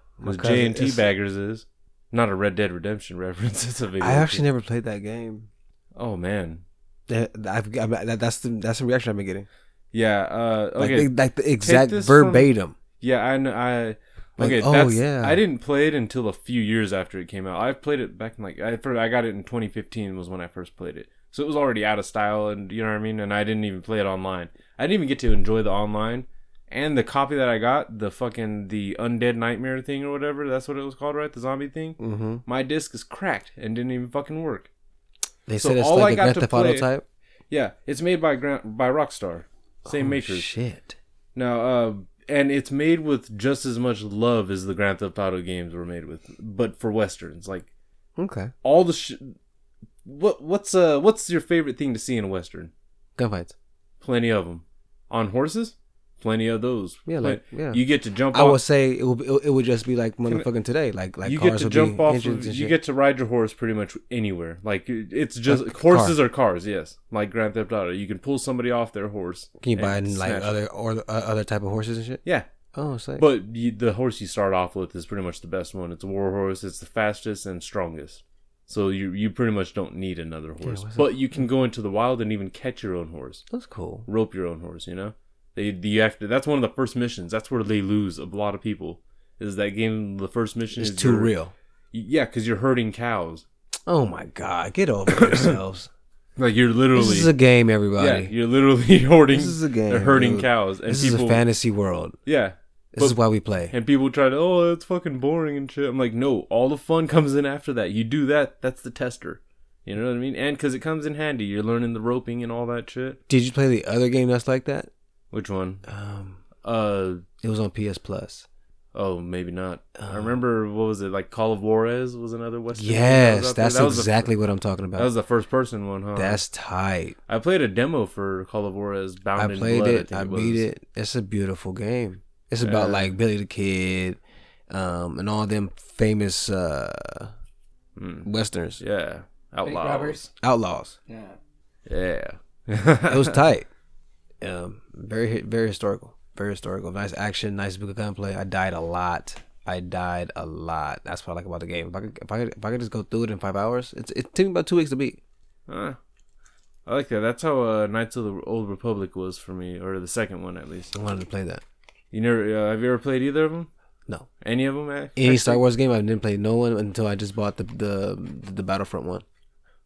J and T Baggers is not a Red Dead Redemption reference. It's a video. I actually never played that game. Oh man. I've, I've, that, that's the that's the reaction I've been getting. Yeah. Uh. Like, Okay. the, like the exact this from- verbatim. Yeah, I know. I Like, okay. oh, yeah. I didn't play it until a few years after it came out. I played it back in like I I got it in 2015 was when I first played it. So it was already out of style, and you know what I mean. And I didn't even play it online. I didn't even get to enjoy the online. And the copy that I got, the fucking the undead nightmare thing or whatever, that's what it was called, right? The zombie thing. Mm-hmm. My disc is cracked and didn't even fucking work. They So said it's all like a got Grand to Theft Auto play- type. Yeah, it's made by Grant by Rockstar, same Oh, makers. Shit. Now, uh, and it's made with just as much love as the Grand Theft Auto games were made with, but for westerns. Like Okay. all the sh- what what's uh what's your favorite thing to see in a western? Gunfights. Plenty of them. On horses? Plenty of those. Yeah, like- yeah. You get to jump I off. would say it would, it would just be like motherfucking today, like like you cars get to jump off. Of, you get to ride your horse pretty much anywhere. Like it's just Like horses or cars. Yes, like Grand Theft Auto. You can pull somebody off their horse. Can you buy like other or uh, other type of horses and shit? Yeah, Oh, like but you, the horse you start off with is pretty much the best one. It's a war horse. It's the fastest and strongest. So you you pretty much don't need another horse. what's but you can go into the wild and even catch your own horse. that's cool. rope your own horse. You know, they you have to. That's one of the first missions. That's where they lose a lot of people. Is that game the first mission? It's is too real. Yeah, because you're herding cows. Oh my god, get over yourselves. Like you're literally. this is a game, everybody. yeah, you're literally hoarding. This is a game, They're herding dude. cows, and this people. is a fantasy world. yeah, This But- is why we play. and people try to. Oh, it's fucking boring and shit. I'm like, no. All the fun comes in after that. You do that. That's the tester. You know what I mean? And because it comes in handy, you're learning the roping and all that shit. Did you play the other game that's like that? Which one? Um, Uh, it was on PS Plus. Oh, maybe not. I remember what was it like? Call of Juarez was another Western. game that Yes, that's That was the exactly what I'm talking about. that was the first person one, huh? that's tight. I played a demo for Call of Juarez. Bound I in played Blood, it. think I was. beat it. It's a beautiful game. It's about like Billy the Kid, um, and all them famous uh, westerns, Yeah, outlaws. robbers. outlaws. Yeah. Yeah, It was tight. Um, very very historical. Very historical. Nice action. Nice big gunplay. I died a lot. I died a lot. That's what I like about the game. If I could, if I could, if I could just go through it in five hours, it's it took me about two weeks to beat. Huh. I like that. That's how uh, Knights of the Old Republic was for me, or the second one at least. I wanted to play that. You never uh, have you ever played either of them? No, Any of them? Ac- any? Star Wars game I didn't play no one until I just bought the the the Battlefront one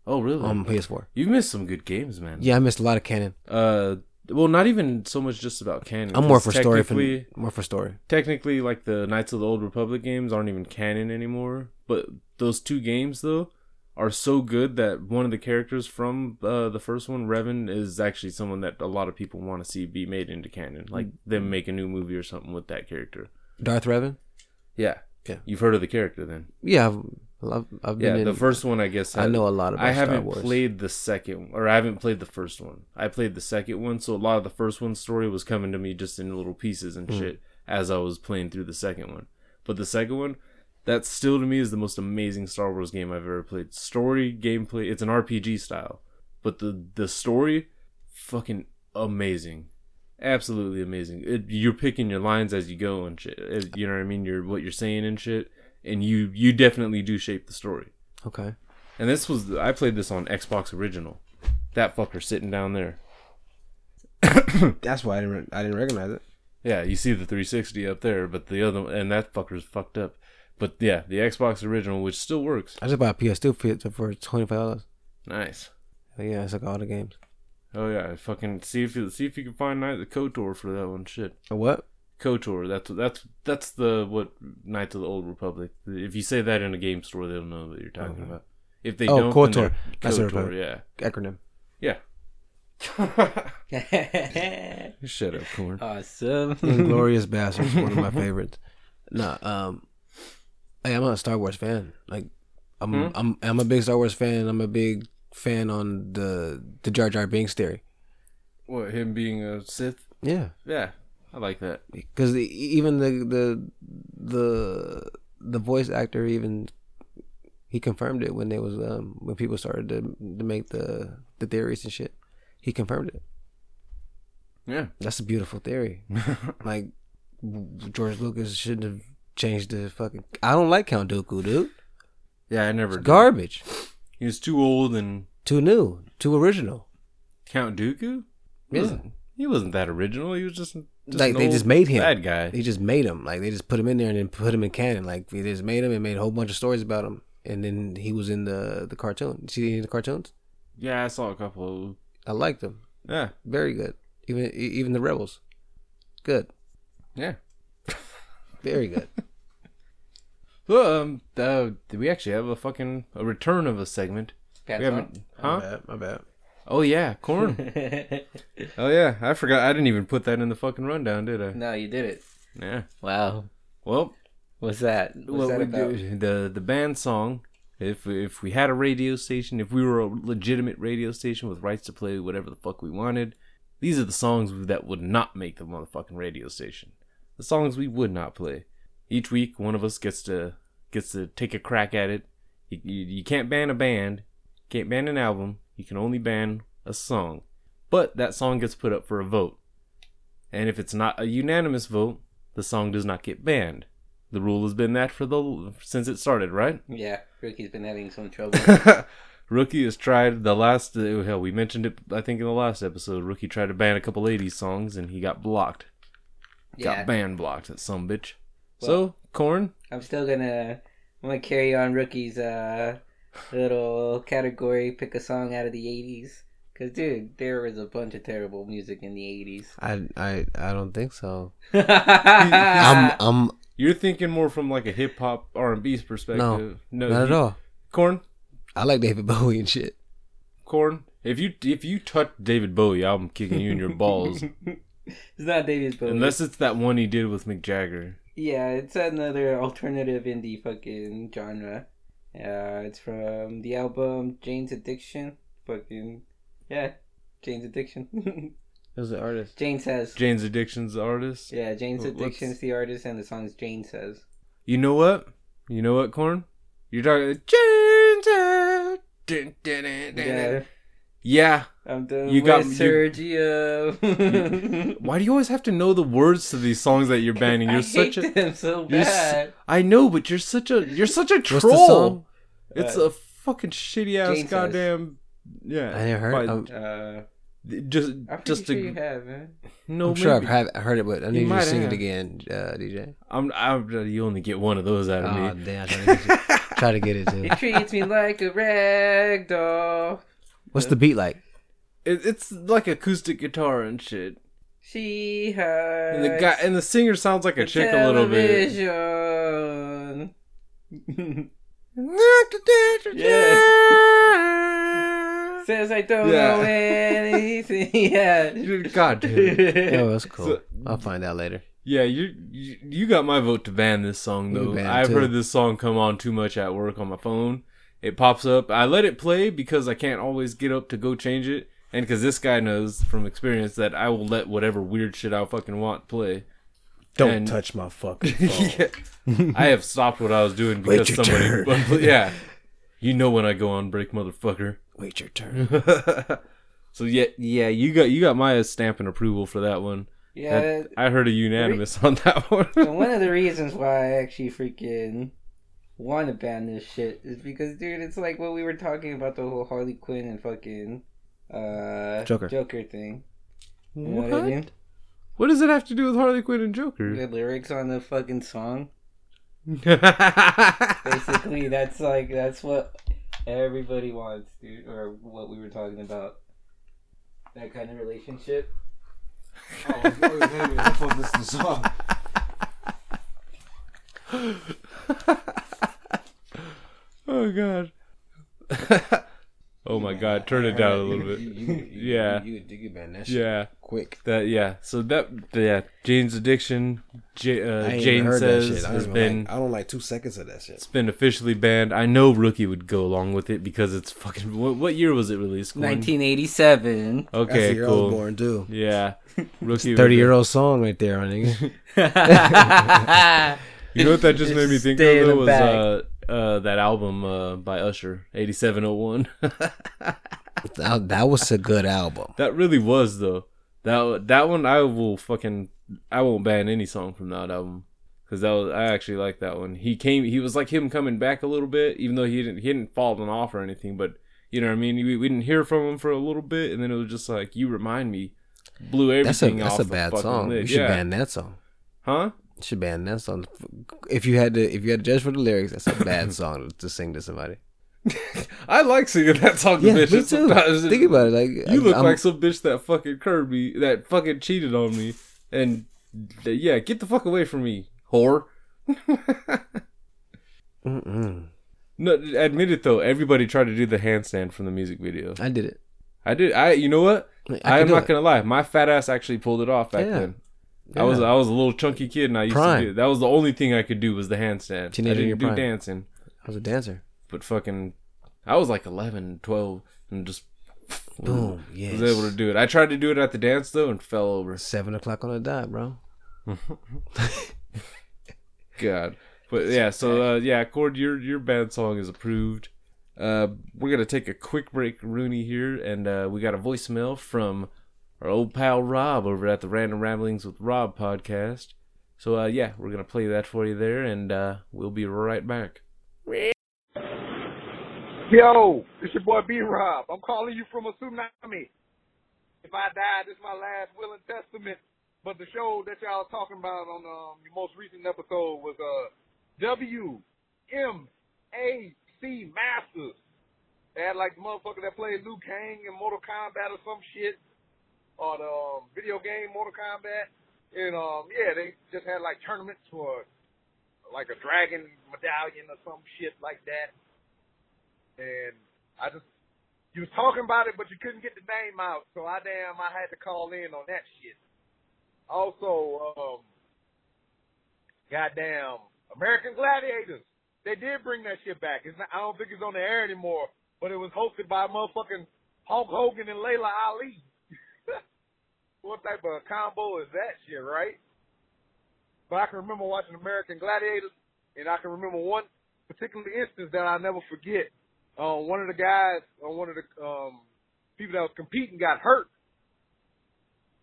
Oh, really? on PS4. You've missed some good games, man. Yeah, I missed a lot of canon. Uh, well, not even so much just about canon. I'm more for story. For, more for story. technically like the Knights of the Old Republic games aren't even canon anymore. But those two games though are so good that one of the characters from uh, the first one, Revan, is actually someone that a lot of people want to see be made into canon. Like them make a new movie or something with that character. Darth Revan. Yeah. Yeah. You've heard of the character then? Yeah, I've, I've, I've been Yeah, in, the first one I guess I know a lot about I haven't played the second or I haven't played the first one. I played the second one, so a lot of the first one's story was coming to me just in little pieces and Hmm. shit as I was playing through the second one. But the second one, that still to me is the most amazing Star Wars game I've ever played. Story, gameplay, it's an RPG style. But the the story fucking amazing. Absolutely amazing. It, you're picking your lines as you go and shit. It- you know what I mean? You're what you're saying and shit. And you you definitely do shape the story. Okay. And this was I played this on Xbox original. That fucker sitting down there. That's why I didn't re- I didn't recognize it. Yeah, you see the 360 up there, but the other and that fucker's fucked up. But yeah, the Xbox original, which still works. I just bought a PS2 for for twenty five dollars. Nice. Yeah, it's like all the games. Oh yeah, fucking see if you see if you can find Night the Kotor for that one. Shit, A what? Kotor. That's that's that's the what Knights of the Old Republic. If you say that in a game store, they'll know what you're talking about. If they Oh, don't, KOTOR. then That's they're- what I'm Kotor. Yeah, Acronym. yeah. Shut up, corn. awesome. Inglourious Basterds, one of my favorites. Nah, um, hey, I'm a Star Wars fan. Like, I'm, Hmm? I'm, I'm a big Star Wars fan. I'm a big fan on the the Jar Jar Binks theory. What him being a Sith? Yeah, Yeah, I like that. because even the the the the voice actor even he confirmed it when they was um when people started to to make the the theories and shit. He confirmed it. Yeah. That's a beautiful theory. like George Lucas shouldn't have changed the fucking. I don't like Count Dooku, dude. Yeah, I never. did. Garbage. He was too old and Too new. Too original. Count Dooku. Yeah. wasn't, he wasn't that original. He was just, just like an they old just made him. bad guy. They just made him. Like they just put him in there and then put him in canon. Like they just made him and made a whole bunch of stories about him. And then he was in the the cartoon. Did you see any of the cartoons? Yeah, I saw a couple. I liked them. Yeah, Very good. Even e- even the rebels. Good. yeah. Very good. Well, um, uh, did we actually have a fucking a return of a segment? We haven't, My huh? bad. My bad. Oh yeah, corn. oh yeah, I forgot. I didn't even put that in the fucking rundown, did I? no, you did it. Yeah. Wow. Well, What's that? What's what that we about? do, the the band song If if we had a radio station, if we were a legitimate radio station with rights to play whatever the fuck we wanted, these are the songs that would not make the motherfucking radio station. The songs we would not play. Each week, one of us gets to gets to take a crack at it. You, you, you can't ban a band, can't ban an album. You can only ban a song. But that song gets put up for a vote. And if it's not a unanimous vote, the song does not get banned. The rule has been that for the since it started, right? Yeah, Ricky's been having some trouble. Rookie has tried the last. Uh, hell, we mentioned it. I think in the last episode, Rookie tried to ban a couple '80s songs and he got blocked. yeah, Got banned blocked. That some bitch. so corn. I'm still gonna I'm gonna carry on Rookie's uh little category. Pick a song out of the '80s. Cause dude, there was a bunch of terrible music in the '80s. I I I don't think so. I'm, I'm I'm You're thinking more from like a hip hop R and B perspective. No not at all. Corn. I like David Bowie and shit. Corn. If you if you touch David Bowie, I'm kicking you in your balls. It's not David Bowie. Unless it's that one he did with Mick Jagger. Yeah, it's another alternative indie fucking genre. Uh, it's from the album Jane's Addiction. Fucking yeah, Jane's Addiction. Who's the artist? Jane says. Jane's Addiction's the artist. Yeah, Jane's Wh- what's- Addiction's the artist, and the song's Jane says. You know what? You know what, Corn? You're talking Jane's Ad- dun, dun, dun, dun, Yeah. Yeah. I'm done You with got- you- Sergio. Why do you always have to know the words to these songs that you're banning? You're I such hate a them so you're bad. I know, but you're such a you're such a troll. What's the song? It's a fucking shitty ass Jane goddamn yeah. I never heard. by- I'm, Uh, just I'm just sure a, you have, man. no I'm sure I've maybe. had, heard it, but I need you might to sing have. it again, uh, DJ. I'm, I'm you only get one of those out of Oh me. damn! Try to get, you, try to get it too. It treats me like a rag doll. What's the beat like? It, it's like acoustic guitar and shit. She has And the guy and the singer sounds like a the chick a little bit. television. Says I don't Yeah. know anything yet. God damn. it. Oh, that's cool. So- I'll find out later. Yeah, you, you you got my vote to ban this song You though. ban it, I've too. heard this song come on too much at work on my phone. It pops up. I let it play because I can't always get up to go change it, and because this guy knows from experience that I will let whatever weird shit I fucking want play. Don't And- touch my fucking phone. yeah. I have stopped what I was doing Wait because your somebody. turn. yeah, you know when I go on break, motherfucker. Wait your turn. so yeah, yeah, you got you got my stamp and approval for that one. Yeah, That- I heard a unanimous on that one. one of the reasons why I actually freaking want to ban this shit is because, dude, it's like what we were talking about the whole Harley Quinn and fucking uh Joker. Joker thing. You know what? what I mean? What does it have to do with Harley Quinn and Joker? The lyrics on the fucking song. Basically, that's like that's what everybody wants, dude, or what we were talking about. That kind of relationship. Oh, oh god. Oh my god, turn it down a little bit. Yeah. You, you, you ban that shit Yeah, quick. that yeah. So that yeah, Jane's addiction. J- I uh, ain't Jane heard says that shit. I don't, has been like, I don't like two seconds of that shit. it's been officially banned. I know Rookie would go along with it because it's fucking. What, what year was it released? Corn? 1987. That's the Okay, year I was cool. born too. Yeah, Rookie. Thirty year old song right there, my nigga. You know what that just made me think Stay of though was bag. uh, uh, that album uh, by Usher, eighty seven oh one. that, that was a good album. That really was though. That that one I will fucking I won't ban any song from that album because that was I actually like that one. He came he was like him coming back a little bit, even though he didn't he didn't fallen off or anything. But you know what I mean. We, we didn't hear from him for a little bit, and then it was just like you remind me, blew That's a everything that's off a bad song. lid. You should yeah. ban that song. huh? You should ban that song. If you had to, if you had to judge for the lyrics, that's a bad song to sing to somebody. I like singing that song. to Yeah, me too. sometimes. Think about it. Like You look I'm- like some bitch that fucking curved me, that fucking cheated on me, and yeah, get the fuck away from me, whore. No, admit it though. Everybody tried to do the handstand from the music video. I did it. I did. I. You know what? I I, am not it. gonna lie. My fat ass actually pulled it off back Yeah. then. I was I was a little chunky kid, and I used Prime. to do. That was the only thing I could do was the handstand. Teenager I didn't do prime. dancing. I was a dancer. but fucking, I was like 11, 12, and just Boom. Yes. was able to do it. I tried to do it at the dance though and fell over. Seven o'clock on the dot, bro. God. But yeah, so uh, yeah, Cord, your your band song is approved. Uh, we're gonna take a quick break, Rooney here, and uh, we got a voicemail from our old pal Rob over at the Random Ramblings with Rob podcast. So uh, yeah, we're gonna play that for you there, and uh, we'll be right back. Yo, it's your boy B Rob. I'm calling you from a tsunami. If I die, this is my last will and testament. But the show that y'all talking about on um, your most recent episode was uh WMAC Masters. They had like the motherfucker that played Liu Kang in Mortal Kombat or some shit. Or the um, video game Mortal Kombat. And um yeah, they just had like tournaments for like a dragon medallion or some shit like that and I just you was talking about it, but you couldn't get the name out, so I damn I had to call in on that shit. Also, um, goddamn American Gladiators, they did bring that shit back. It's not, I don't think it's on the air anymore, but it was hosted by motherfucking Hulk Hogan and Laila Ali. what type of combo is that shit, right? But I can remember watching American Gladiators, and I can remember one particular instance that I'll never forget uh, one of the guys, uh, one of the um, people that was competing got hurt,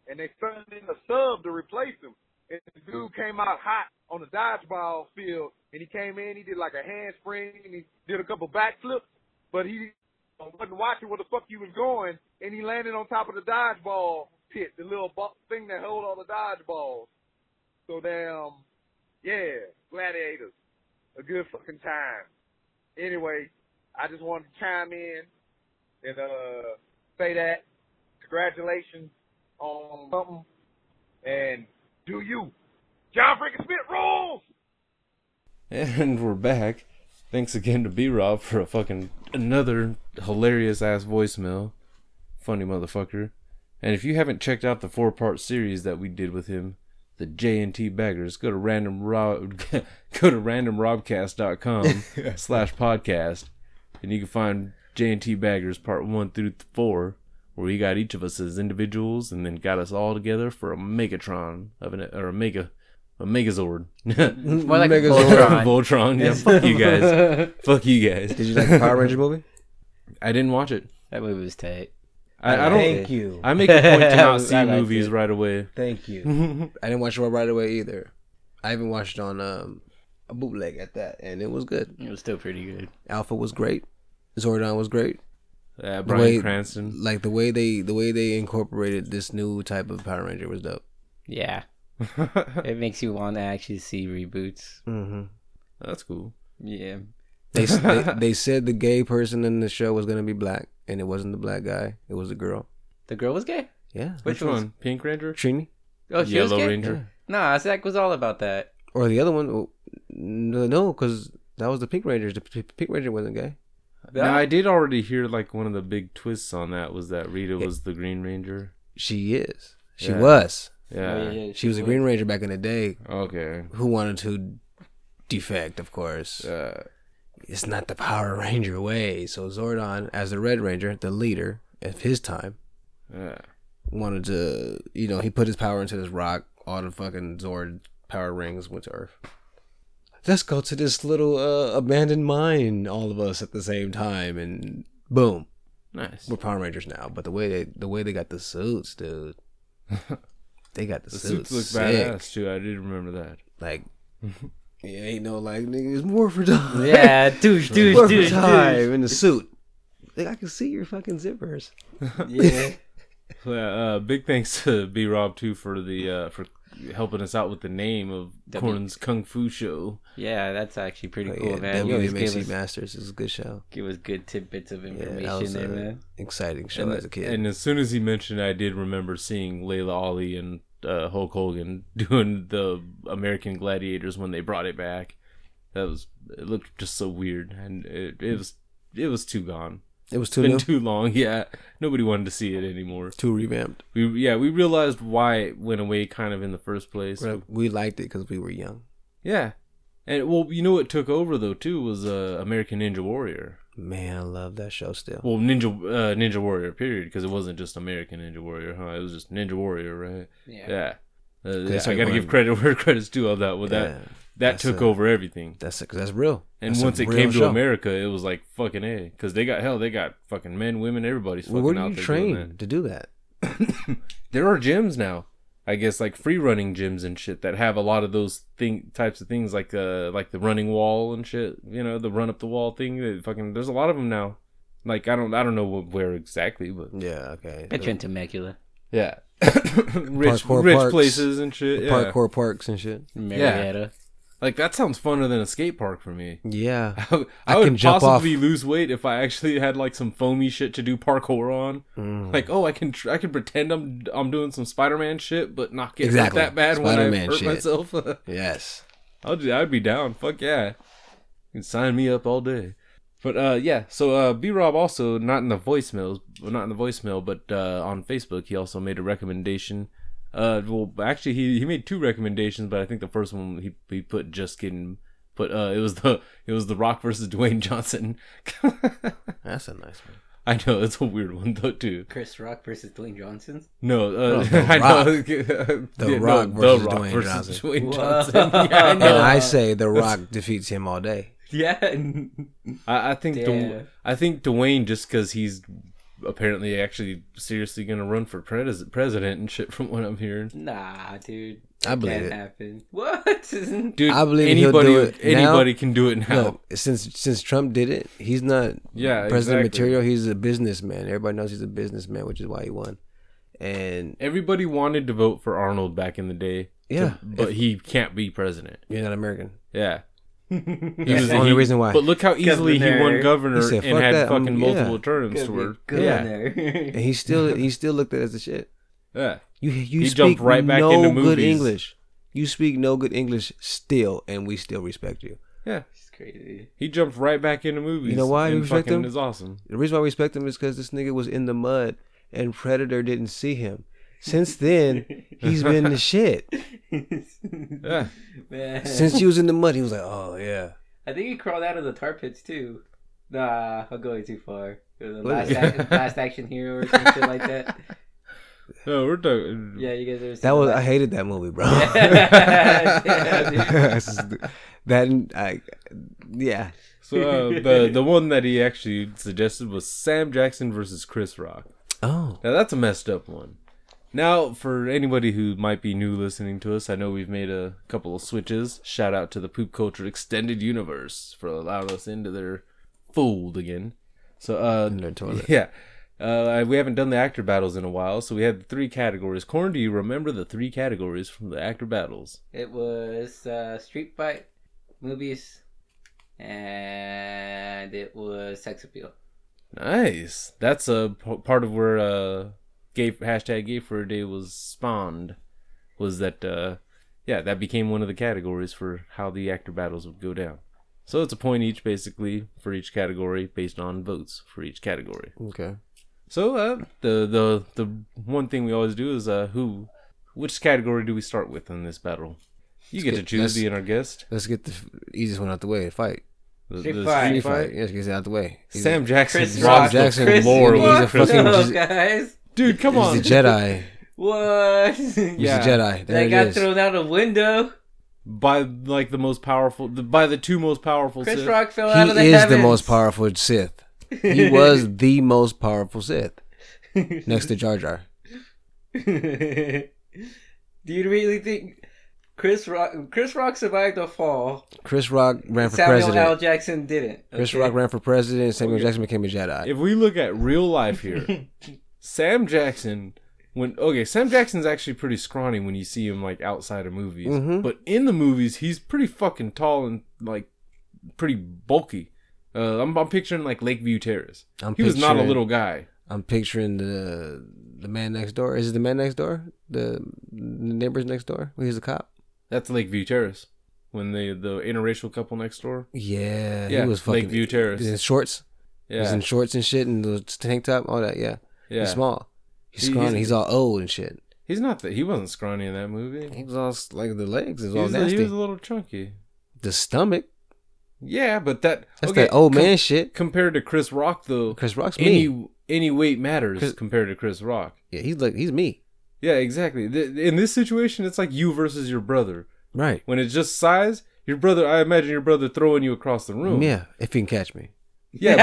and they sent in a sub to replace him. And the dude came out hot on the dodgeball field, and he came in, he did like a handspring, and he did a couple backflips, but he uh, wasn't watching where the fuck he was going, and he landed on top of the dodgeball pit, the little thing that held all the dodgeballs. So damn, yeah, gladiators, a good fucking time. Anyway, I just wanted to chime in and uh, say that congratulations on something and do you. John Freaking Smith rules! And we're back. Thanks again to B Rob for a fucking another hilarious ass voicemail. Funny motherfucker. And if you haven't checked out the four part series that we did with him, the J and T Baggers, go to random rob go to randomrobcast.com slash podcast and you can find J and T Baggers part one through four, where he got each of us as individuals and then got us all together for a Megatron of an or a mega a Megazord. More like Megazord. Voltron. Voltron. Yeah, fuck you guys. fuck you guys. Did you like the Power Ranger movie? I didn't watch it. That movie was tight. I, I don't. Thank you. I make a point to not see I liked movies it. right away. Thank you. I didn't watch it right away either. I even watched on um, a bootleg at that, and it was good. It was still pretty good. Alpha was great. Zordon was great. Uh, The Brian way- Cranston. Like the way they the way they incorporated this new type of Power Ranger was dope. Yeah. it makes you want to actually see reboots. Mm-hmm. That's cool. Yeah. They, they they said the gay person in the show was gonna be black, and it wasn't the black guy. It was the girl. The girl was gay? Yeah, Which, Which one? one's- Pink Ranger? Trini Oh, she was Yellow gay? Ranger. Nah, Zach was all about that. or the other one. oh, No, because that was the Pink Ranger. The P- Pink Ranger wasn't gay. Now I did already hear like one of the big twists on that was that Rita Yeah. was the Green Ranger. She is. She Yeah. was. Yeah. Oh, yeah, She was a Green Ranger back in the day. Okay. Who wanted to defect? Of course. Uh, it's not the Power Ranger way. So Zordon, as the Red Ranger, the leader of his time, yeah. wanted to, you know, he put his power into this rock. All the fucking Zord power rings went to Earth. Let's go to this little uh, abandoned mine, all of us at the same time, and boom, Nice. we're Power Rangers now. But the way they, the way they got the suits, dude, they got the, The suits, suits look sick. badass too. I did remember that. Like, it ain't no like niggas more for time. Yeah, douche, douche, More for douche, time douche. in the suit. Like I can see your fucking zippers. Yeah. Yeah, uh, big thanks to B Rob too for the uh, for helping us out with the name of W- Corn's Kung Fu Show. yeah, that's actually pretty Oh, cool, yeah, man. You always give WMAC us, Masters is a good show. give us good tidbits of Yeah, information that was there, an man. exciting show And, as a kid. and as soon as he mentioned, I did remember seeing Laila Ali and uh, Hulk Hogan doing the American Gladiators when they brought it back. That was it looked just so weird, and it, it was it was too gone. It was too been new, too long. Yeah, nobody wanted to see it anymore. too revamped. We yeah we realized why it went away kind of in the first place. But we liked it because we were young. Yeah, And well, you know what took over though too was uh, American Ninja Warrior. Man, I love that show still. Well, Ninja uh, Ninja Warrior period because it wasn't just American Ninja Warrior, huh? It was just Ninja Warrior, right? Yeah. Yeah. Uh, yeah, I gotta give credit where credit's due on that. Well, that Yeah, that that's took a- over everything. That's because that's real. And That's once it real came to show. America, it was like fucking a because they got hell, they got fucking men, women, everybody's fucking Well, where do out you there doing train to do that? that. there are gyms now, I guess, like free running gyms and shit that have a lot of those thing types of things, like uh, like the running wall and shit. You know, the run up the wall thing. That fucking, there's a lot of them now. Like I don't, I don't know what, where exactly, but Yeah, okay. At Trent Temecula. yeah, rich, Parkour rich parks. places and shit. Yeah, Parkour parks and shit. Marietta. Like that sounds funner than a skate park for me. Yeah. I, I would can jump possibly lose weight if I actually had like some foamy shit to do parkour on. Mm. Like, oh, I can tr- I can pretend I'm I'm doing some Spider-Man shit, but not get Exactly. that bad when I Spider-Man hurt shit. myself. Yes. I'll do, I'd be down. Fuck yeah, you can sign me up all day. But uh, yeah. So uh, B Rob also not in the voicemails, well, not in the voicemail, but uh, on Facebook he also made a recommendation. Uh, well, actually he he made two recommendations, but I think the first one he he put just kidding. But uh, it was the it was the Rock versus Dwayne Johnson. That's a nice one. I know it's a weird one though too. Chris Rock versus Dwayne Johnson. No, uh, Oh, The I know The Yeah, Rock no, versus The Rock Dwayne versus Johnson. Dwayne Johnson. Yeah, I And. I say The Rock defeats him all day. Yeah. I, I think Damn. Dw- I think Dwayne just because he's apparently actually seriously gonna run for pres- president and shit from what I'm hearing. Nah, dude. I believe can't it. happen. What? Dude, I believe he'll anybody do it now. can do it now. Look, since since Trump did it, he's not Yeah, president exactly. material. He's a businessman. Everybody knows he's a businessman, which is why he won. And Everybody wanted to vote for Arnold back in the day. to- Yeah, but he can't be president. you're not American. Yeah. He That's was- the only he- reason why. But look how easily he won Governor. governor He said, and had that, I'm- fucking yeah." multiple terms to work. Yeah, And he still he still looked at it as the shit. yeah. You you He speak right back no into good. English. You speak no good English still, and we still respect you. Yeah. It's crazy. He jumped right back into movies. You know why we respect him? is awesome. The reason why we respect him is because this nigga was in the mud, and Predator didn't see him. Since then, he's been the shit. Yeah. Man. Since he was in the mud, he was like, "Oh yeah." I think he crawled out of the tar pits too. Nah, I'm going too far. The last, ac- last action hero or some shit like that. No, we're talking. Yeah, you guys ever seen That was the I hated that movie, bro. Yeah, that I yeah. So uh, the the one that he actually suggested was Sam Jackson versus Chris Rock. Oh, Now that's a messed up one. Now, for anybody who might be new listening to us, I know we've made a couple of switches. Shout out to the Poop Culture Extended Universe for allowing us into their fold again. So, uh, In their toilet. yeah, uh, we haven't done the actor battles in a while, so we had three categories. Corn, do you remember the three categories from the actor battles? It was uh, Street Fight movies, and it was sex appeal. Nice. That's a p- part of where uh, gay hashtag gay for a day was spawned. Was that uh, yeah that became one of the categories for how the actor battles would go down. So it's a point each basically for each category based on votes for each category. okay. So uh, the the the one thing we always do is uh, who which category do we start with in this battle? You get get- to choose let's- being our guest. Let's get the easiest one out the way. Fight. The, Street the fight. Street fight. Yes, get it out the way. Sam Jackson Chris robs Rock. Jackson. Chris, floor He's a fucking- up, guys? Dude, come on. He's on. the Jedi. What? He's Yeah. the Jedi. There They it got is. thrown out a window. by like the most powerful the, by the two most powerful Chris Sith. Rock fell out of the He is the most powerful Sith. He was the most powerful Sith next to Jar Jar. Do you really think Chris Rock? Chris Rock survived a fall. Chris Rock ran for president. Samuel L. Jackson didn't. Chris? Rock ran for president. and Samuel Jackson became a Jedi. If we look at real life here, Sam Jackson when okay, Sam Jackson's actually pretty scrawny when you see him like outside of movies. Mhm. But in the movies he's pretty fucking tall and like pretty bulky. Uh, I'm, I'm picturing like Lakeview Terrace. I'm he was not a little guy. I'm picturing the the man next door. Is it the man next door? The, the neighbors next door? He's a cop. That's Lakeview Terrace. When they the interracial couple next door. Yeah, Yeah, he was fucking Lakeview Terrace. He's in shorts. He was in shorts and shit, and the tank top, all that. Yeah, yeah. he's small. He's He- scrawny. he's- He's, all old and shit. He's not that. He wasn't scrawny in that movie. He was all s- like the legs. It was He all was, he nasty. was a little chunky. the stomach. Yeah, but that That's okay, that old com- man shit. compared to Chris Rock though. Chris Rock's any me. any weight matters Chris- compared to Chris Rock. Yeah, he's like he's me. Yeah, exactly. Th- In this situation, it's like you versus your brother. Right. When it's just size, your brother. I imagine your brother throwing you across the room. Yeah, if he can catch me. Yeah,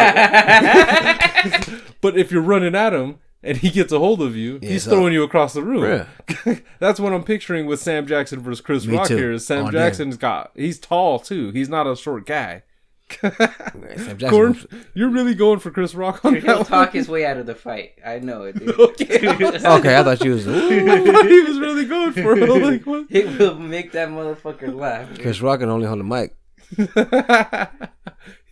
but, but if you're running at him and he gets a hold of you, Yeah, he's so- throwing you across the room. Yeah. That's what I'm picturing with Sam Jackson versus Chris Me Rock too. here. Is Sam oh, All day. Jackson's got he's tall too. He's not a short guy. Sam Jackson- you're really going for Chris Rock on Dude, he'll that talk one? his way out of the fight. I know it, dude. Okay. Okay, I thought you was. I thought he was really going for it. I'm like, what? It will make that motherfucker laugh. dude. Chris Rock can only hold the mic.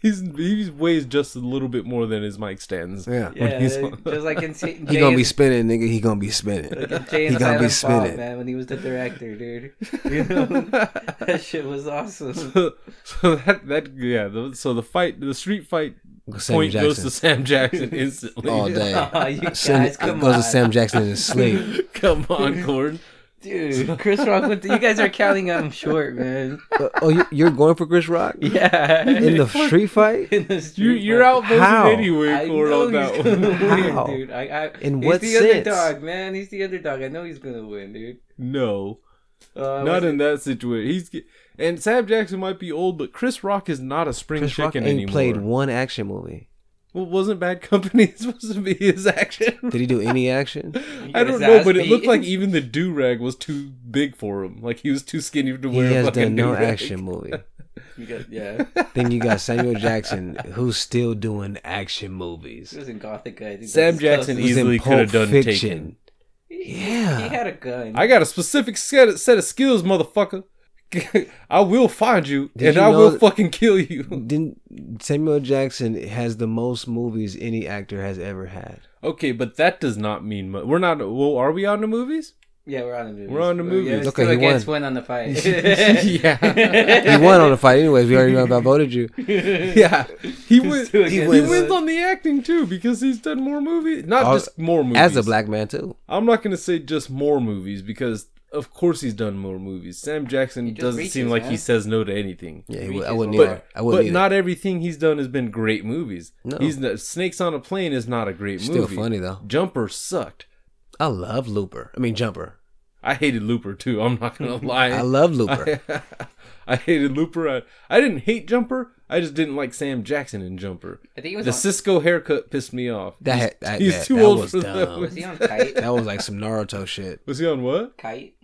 He's he weighs just a little bit more than his mic stands. Yeah. Yeah, he's- just like in Jay, He gonna be spinning, nigga. He gonna be spinning. like in He gonna be Silent Bob, spinning. man, when he was the director, dude. You know, that shit was awesome. so, so that that yeah. The, so the fight, the street fight Sam point goes to Sam Jackson instantly. All day. Oh, you guys, Sam, come goes on, to Sam Jackson in his sleep. Come on, Gordon. Dude. Chris Rock went. To, you guys are counting him short, man. Uh, oh, you, you're going for Chris Rock Yeah, in the street fight? In the You, street you're out outvoted How? anyway, I Gordon, know on that he's one. gonna win, How? dude. I, I, In he's the sense? underdog, man. He's the underdog. I know he's gonna win, dude. No, Uh, not what's in that situation. He's and Sam Jackson might be old, but Chris Rock is not a spring Chris Rock chicken ain't anymore. played one action movie. Well, wasn't Bad Company supposed to be his action? Did he do any action? I don't know, ass but it looked like even the do rag was too big for him. Like he was too skinny to wear. a has fucking done no do-rag. action movie. Got, yeah. Then you got Samuel Jackson, who's still doing action He movies. was in Gothic guy. I think Sam Jackson close. He was in easily could have done Fiction. Taken. Yeah. he had a gun. I got a specific set of, set of skills, motherfucker. I will find you, Did and you I will that- fucking kill you. Didn't Samuel Jackson has the most movies any actor has ever had? Okay, but that does not mean mu- we're not. Well, are we on the movies? yeah, we're on the movies. We're on the movies. it's Okay, still he against won. win on the fight. yeah, He won on the fight, anyways. We already about voted you. yeah. He wins. still He, wins on the acting too because he's done more movies. Not Al- just more movies. As a black man too. I'm not gonna say just more movies because of course he's done more movies. Sam Jackson doesn't reaches, seem like he says no to anything. Yeah, he Reaches I wouldn't for either. it. I wouldn't But either. not everything he's done has been great movies. No. He's not, Snakes on a Plane is not a great Still movie. funny, though. Jumper sucked. I love Looper. I mean Jumper. I hated Looper too. I'm not gonna lie. I love Looper. I, I hated Looper. I, I didn't hate Jumper. I just didn't like Sam Jackson in Jumper. I think he was The on, Cisco haircut pissed me off. That he's, had- that- he's that- too that old was for dumb. that. was he on Kite? that was like some Naruto shit. Was he on what? Kite?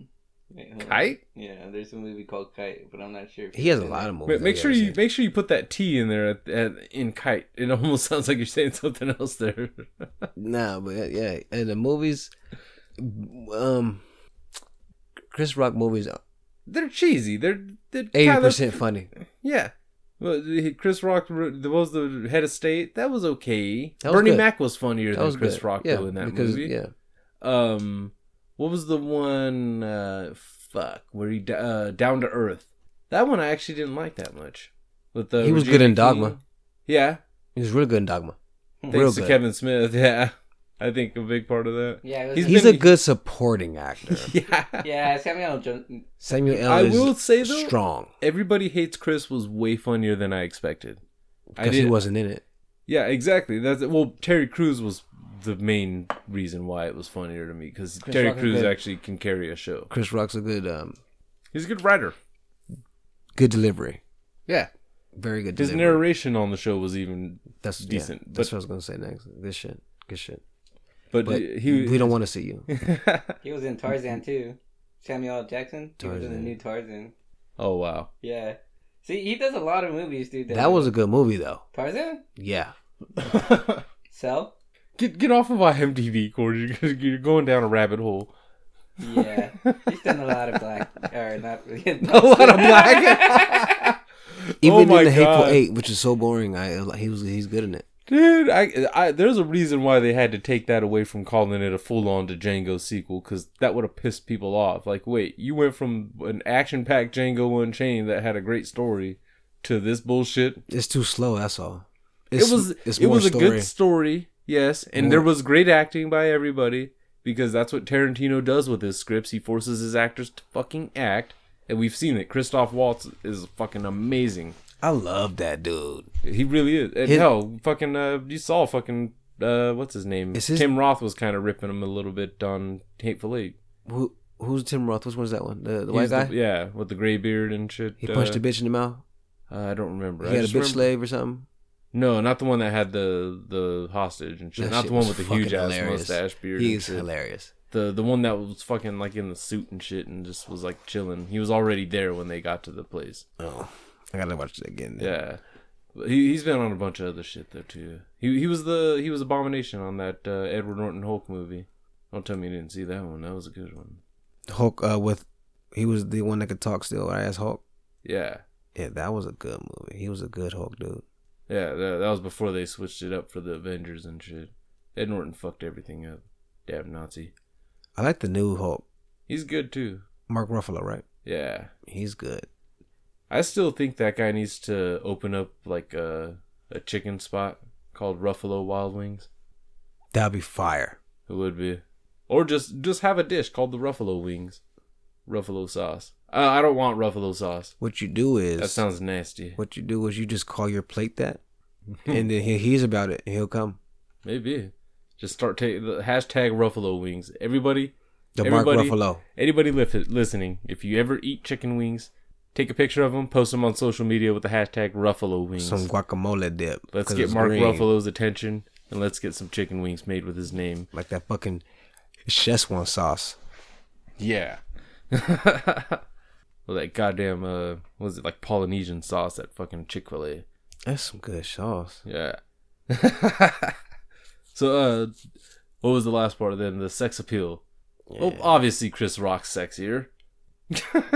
Wait, hold. Kite? Yeah, there's a movie called Kite, but I'm not sure. if He has a lot of movies. Wait, make sure you seen. make sure you put that T in there at, at in kite. It almost sounds like you're saying something else there. Nah, but yeah, and the movies, um, Chris Rock movies, they're cheesy. They're they're eighty kinda- percent funny. Yeah. Well, Chris Rock was the head of state. That was okay. That was Bernie good. Mac was funnier That than was Chris good. Rock yeah, though in that because, movie. Yeah, Um, what was the one? Uh, fuck, where he uh, down to earth. That one I actually didn't like that much. With the He was Regina good in King. Dogma. Yeah, he was real good in Dogma. thanks Real to good. Kevin Smith. Yeah, I think a big part of that. Yeah, was He's He's been- a good supporting actor. Yeah. yeah, Samuel Johnson. Samuel L. I is will say, though- strong Everybody hates Chris was way funnier than I expected. I because he wasn't in it. Yeah, exactly. That's well. Terry Crews was the main reason why it was funnier to me because Terry Rock is Crews good. actually can carry a show. Chris Rock's a good, um, He's a good writer. good delivery. Yeah, Very good. his delivery. narration on the show was even that's decent, decent. that's but- what I was gonna say next. This shit. Good shit. But, But he we don't want to see you. He was in Tarzan too. Samuel L. Jackson. He was in the new Tarzan. oh wow. Yeah. See, he does a lot of movies, dude. That was a good movie though. Tarzan. Yeah. so. Get get off of IMDb, Corey. You're, you're going down a rabbit hole. Yeah, he's done a lot of black, or not A lot of black. Even Oh in my the Hateful Eight, which is so boring, I he was he's good in it. Dude, I, I there's a reason why they had to take that away from calling it a full-on to Django sequel because that would have pissed people off. Like, wait, you went from an action-packed Django Unchained that had a great story to this bullshit. It's too slow. That's all. It's, it was It's it was a good story, yes, and More- there was great acting by everybody because that's what Tarantino does with his scripts. He forces his actors to fucking act. and we've seen it. Christoph Waltz is fucking amazing. I love that dude. He really is. And His- hell, fucking, uh, you saw fucking, uh, what's his name? Is his- Tim Roth was kind of ripping him a little bit on Hateful Eight. Who who's Tim Roth? Which one's that one? The, the He's white guy. the- yeah, with the gray beard and shit. he punched uh, a bitch in the mouth. uh, I don't remember. He I had a just bitch remember- slave or something. No, not the one that had the the hostage and shit. That not shit the one was with the huge ass hilarious. mustache beard. and He's shit. hilarious. The the one that was fucking like in the suit and shit and just was like chilling. He was already there when they got to the place. Oh, I gotta watch it again. Yeah. He he's been on a bunch of other shit though too. He he was the he was Abomination on that uh, Edward Norton Hulk movie. Don't tell me you didn't see that one. That was a good one. Hulk uh, with he was the one that could talk still. Right, as Hulk. Yeah. Yeah, that was a good movie. He was a good Hulk dude. Yeah, that, that was before they switched it up for the Avengers and shit. Ed Norton fucked everything up. Damn Nazi. I like the new Hulk. He's good too. Mark Ruffalo, right? Yeah. He's good. I still think that guy needs to open up like a a chicken spot called Ruffalo Wild Wings. That'd be fire. It would be, or just just have a dish called the Ruffalo Wings, Ruffalo sauce. Uh, I don't want Ruffalo sauce. What you do is That sounds nasty. what you do is you just call your plate that, and then he hears about it and he'll come. Maybe just start taking the hashtag Ruffalo Wings. Everybody, The Mark Ruffalo. anybody li- listening, if you ever eat chicken wings, take a picture of them, post them on social media with the hashtag Ruffalo Wings. Some guacamole dip. Let's get Mark green. Ruffalo's attention and let's get some chicken wings made with his name. like that fucking Szechuan sauce. Yeah. well, that goddamn uh, what was it like Polynesian sauce? at fucking Chick Fil A. That's some good sauce. Yeah. so, uh, what was the last part of then? The sex appeal. Oh, obviously Chris Rock's sexier.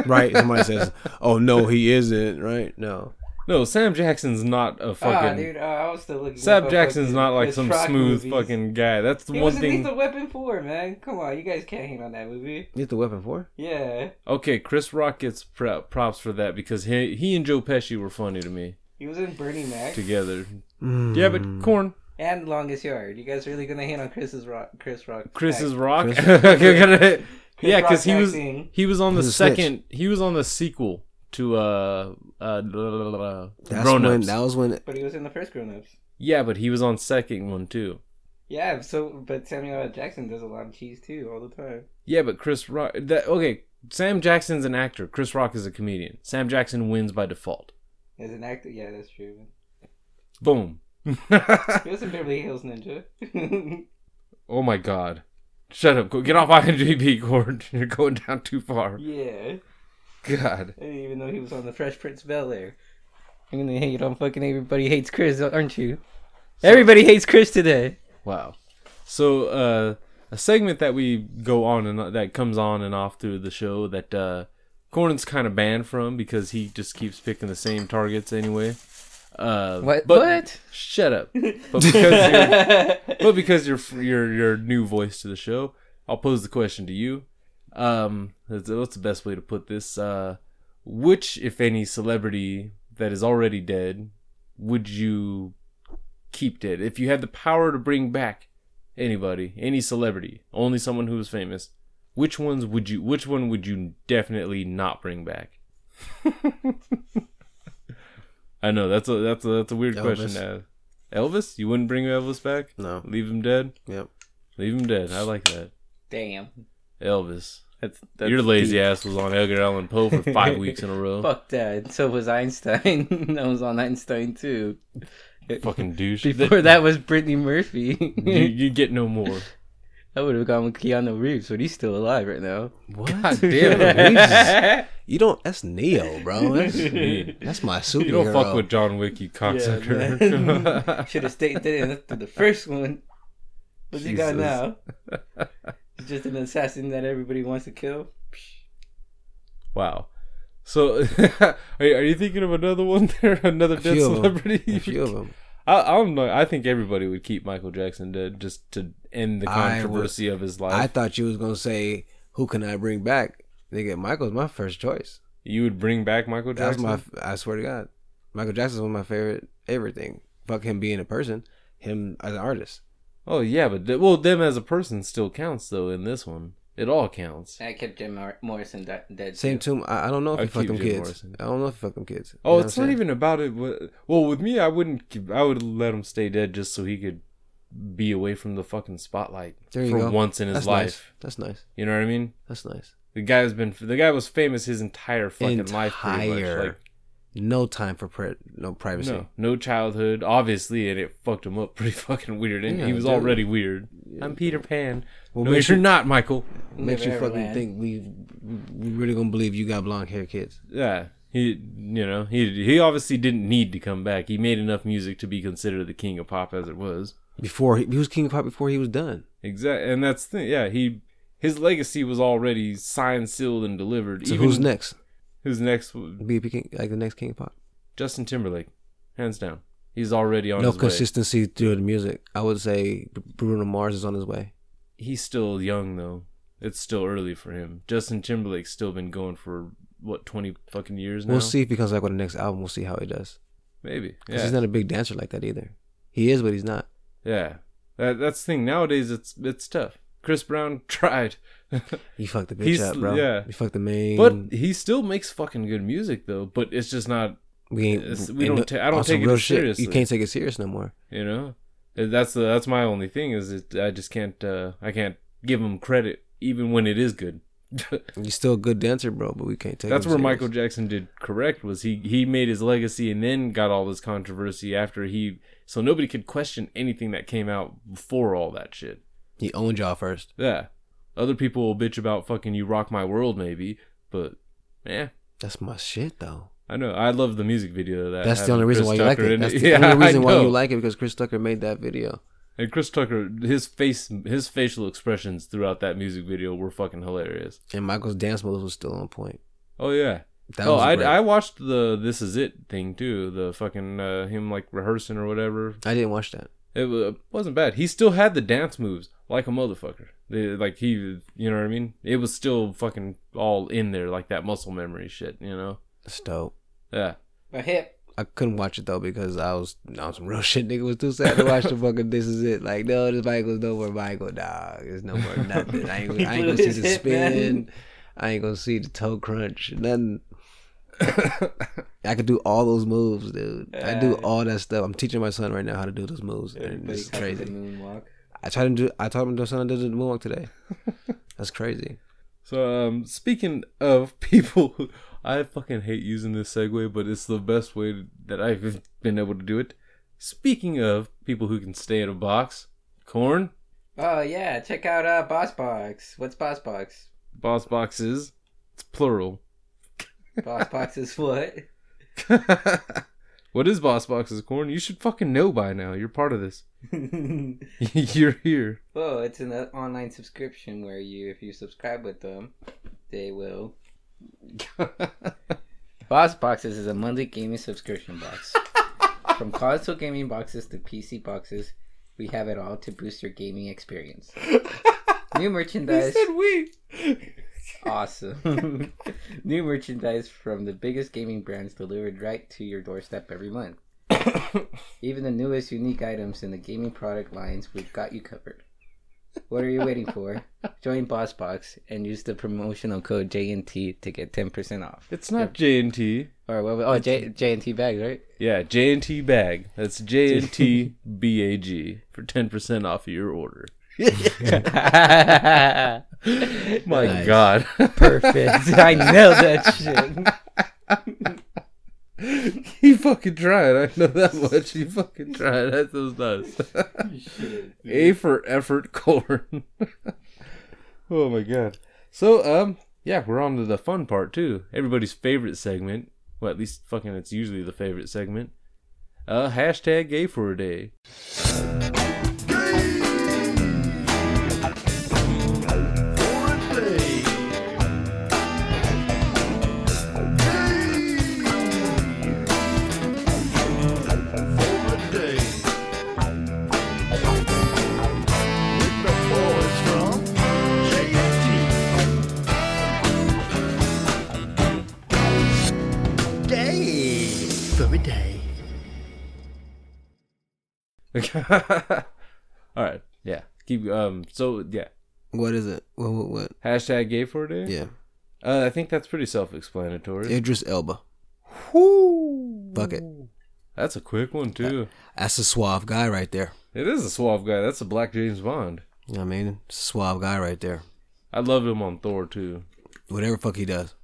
Right? Somebody says, "Oh no, he isn't." Right? No. No, Sam Jackson's not a Ah, fucking. dude, uh, I was still looking. Sam up Jackson's fucking not like some smooth movies. fucking guy. That's the He one was in thing. Lethal Weapon 4, man. Come on, you guys can't hate on that movie. You the weapon for? Yeah, Okay, Chris Rock gets pro- props for that because he he and Joe Pesci were funny to me he was in Bernie Mac together. Mm. Yeah, but Corn, and Longest Yard. You guys really gonna hate on Chris's Rock? Chris Rock. Chris's act- Rock. Chris- Okay, gonna- Chris yeah, because he was acting. he was on the He's a snitch. second. He was on the sequel to uh uh That's Grown when Ups. that was when But he was in the first Grown Ups. Yeah, but he was on second one too. Yeah, so but Samuel L. Jackson does a lot of cheese too all the time. Yeah, but Chris Rock. That okay. Sam Jackson's an actor. Chris Rock is a comedian. Sam Jackson wins by default. As an actor, yeah, that's true. Boom. He was in Beverly Hills Ninja. oh my god. Shut up. Go get off IMDb, Gord. You're going down too far. yeah, God. I didn't even know he was on the Fresh Prince of Bel Air. You're gonna hate on fucking everybody hates Chris, aren't you? Everybody hates Chris today. Wow. So, uh, a segment that we go on and that comes on and off through the show that uh, Cornyn's kind of banned from because he just keeps picking the same targets anyway. Uh, What? But, what? Shut up. But because you're, but because you're you're you're new voice to the show, I'll pose the question to you. Um, what's what's the best way to put this? Uh, which, if any, celebrity that is already dead would you keep dead if you had the power to bring back anybody, any celebrity, only someone who was famous? Which ones would you? Which one would you definitely not bring back? I know that's a that's a that's a weird question. Elvis. To ask. Elvis, you wouldn't bring Elvis back? no. Leave him dead. Yep. Leave him dead. I like that. Damn. Elvis. That's, that's Your lazy deep. ass was on Edgar Allan Poe for five weeks in a row. Fuck that. So was Einstein. I was on Einstein too. Fucking douche. Before that was Brittany Murphy. you, you get no more. I would have gone with Keanu Reeves, but he's still alive right now. What? God damn it. You don't. That's Neo, bro. That's, that's my superhero. You don't fuck with John Wick, you cocksucker. Should have stayed there after the first one. What's he got Jesus. now? He's just an assassin that everybody wants to kill. wow. So, are you, are you thinking of another one there? Another A dead few of 'em. celebrity? A few of them. I, I don't know. I think everybody would keep Michael Jackson dead just to end the controversy of his life. I thought you was gonna say, "Who can I bring back?" Nigga, Michael's my first choice. you would bring back Michael That's Jackson? my. I swear to God, Michael Jackson's one of my favorite everything. Fuck him being a person, him as an artist. Oh yeah, but well, them as a person still counts though in this one. It all counts. I kept Jim Mor- Morrison de- dead. Same too. too. I, I don't know if I he fucked keep them Jim kids. Morrison. I don't know if he fucked them kids. Oh, you Oh, know it's not even about it. Well, with me, I wouldn't. I would let him stay dead just so he could be away from the fucking spotlight There you for go. once in his That's life. Nice. That's nice. You know what I mean? That's nice. The guy's been. The guy was famous his entire fucking life. Entire. Like, No time for pri- no privacy. no, no childhood, obviously, and it fucked him up pretty fucking weird. And Yeah, he was dude. already weird. I'm Peter Pan. Well, no, makes you're not, Michael. Makes you fucking land. think we we really gonna believe you got blonde hair kids. Yeah, he, you know, he he obviously didn't need to come back. He made enough music to be considered the king of pop as it was. Before he, he was king of pop before he was done. Exactly, and that's the thing. Yeah, he his legacy was already signed, sealed, and delivered. So Even who's next? Who's next? would- Be king, like the next king of pop. Justin Timberlake, hands down. He's already on no his way. consistency through the music. I would say Bruno Mars is on his way. He's still young though. It's still early for him. Justin Timberlake's still been going for what twenty fucking years now. We'll see if he comes back with the next album. We'll see how he does. Maybe. Because Yeah. he's not a big dancer like that either. He is, but he's not. yeah. That that's the thing. Nowadays, it's it's tough. Chris Brown tried. He fucked the bitch He's- up, bro. yeah. He fucked the main. But he still makes fucking good music though. But it's just not. we ain't. we don't no- ta- I don't take it seriously. You can't take it serious no more. You know, that's the that's my only thing is that I just can't uh, I can't give him credit even when it is good. You're still a good dancer, bro, but we can't take. that's where serious. Michael Jackson did correct was he he made his legacy and then got all this controversy after he so nobody could question anything that came out before all that shit. He owned y'all first. Yeah, other people will bitch about fucking you rock my world maybe, but yeah. That's my shit, though. I know. I love the music video of that. That's the only reason Chris why you like it. That's the Yeah, only reason why you like it because Chris Tucker made that video. And Chris Tucker, his face, his facial expressions throughout that music video were fucking hilarious. And Michael's dance moves was still on point. Oh yeah. That oh, I. I watched the "This Is It" thing too. The fucking uh, him like rehearsing or whatever. I didn't watch that. It wa- wasn't bad. He still had the dance moves like a motherfucker. They, like he, you know what I mean. It was still fucking all in there, like that muscle memory shit. You know. That's dope. Yeah. A hip. I couldn't watch it though because I was on some real shit. Nigga was too sad to watch the fucking. This is it. Like no, this Michael's no more Michael. Dog, it's no more nothing. I ain't, gonna- I ain't gonna see the hip, spin. man. I ain't gonna see the toe crunch. Nothing. I could do all those moves, dude. I do all that stuff. I'm teaching my son right now how to do those moves, and Everybody it's crazy. moonwalk. I tried to do. I taught him to do something to do the moonwalk today. That's crazy. So um, speaking of people, who, I fucking hate using this segue, but it's the best way that I've been able to do it. Speaking of people who can stay in a box, corn, Oh yeah, check out uh Boss Box. What's Boss Box? boss boxes, it's plural. Boss boxes what? what is boss boxes, corn? You should fucking know by now. You're part of this. You're here. Oh, it's an online subscription where you, if you subscribe with them, they will. Boss Boxes is a monthly gaming subscription box. From console gaming boxes to PC boxes, we have it all to boost your gaming experience. New merchandise. we. Awesome. New merchandise from the biggest gaming brands delivered right to your doorstep every month. Even the newest unique items in the gaming product lines, we've got you covered. What are you waiting for? Join BossBox and use the promotional code JNT to get 10% off. It's not J and Or what? Oh, J, JNT bag, right? Yeah, JNT bag. That's JNT and T B A G for ten percent off of your order. My God. Perfect. I know that shit. He fucking tried. I know that much. He fucking tried. That was nice. A for effort, corn. oh my god. So um, yeah, we're on to the fun part too. Everybody's favorite segment. Well, at least fucking it's usually the favorite segment. Uh, hashtag gay for a day. All right. Yeah. Keep um. So yeah. What is it? What? What? what? Hashtag gay for a day? Yeah. Uh, I think that's pretty self explanatory. Idris Elba. Fuck it. That's a quick one, too. That's a suave guy right there. It is a suave guy. That's a black James Bond. You know what I mean? Suave guy right there. I loved him on Thor, too. Whatever fuck he does.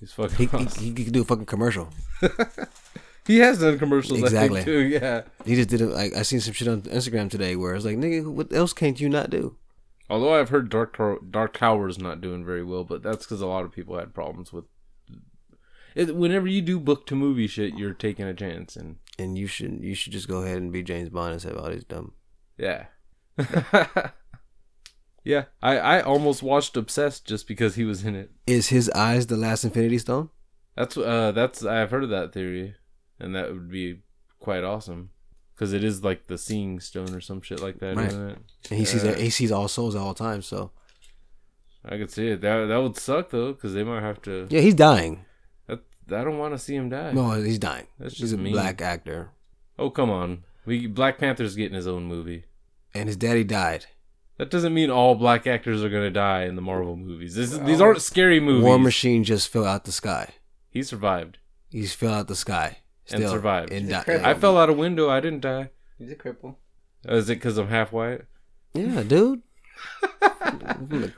He's fucking He, he, awesome. he could do a fucking commercial. He has done commercials, Exactly. Too. Yeah. He just did it. Like I seen some shit on Instagram today where it's like, nigga, what else can't you not do? Although I've heard Dark Dark Tower's not doing very well, but that's because a lot of people had problems with. It, whenever you do book to movie shit, you're taking a chance, and And you should you should just go ahead and be James Bond and say, "Oh, he's dumb." yeah, yeah. I I almost watched Obsessed just because he was in it. Is his eyes the last Infinity Stone? That's uh that's I've heard of that theory, and that would be quite awesome because it is like the seeing stone or some shit like that, Right. not it? And he sees Uh, he sees all souls at all times. So I could see it. That that would suck though, because they might have to. yeah, he's dying. That, I don't want to see him die. No, he's dying. That's he's just a mean. black actor, Oh come on, we Black Panther's getting his own movie. and his daddy died. That doesn't mean all black actors are gonna die in the Marvel movies. This, these aren't scary movies. War Machine just fell out the sky. He survived. He's fell out the sky And survived. And di- I fell out a window. I didn't die. He's a cripple. Oh, is it because I'm half white? yeah, dude.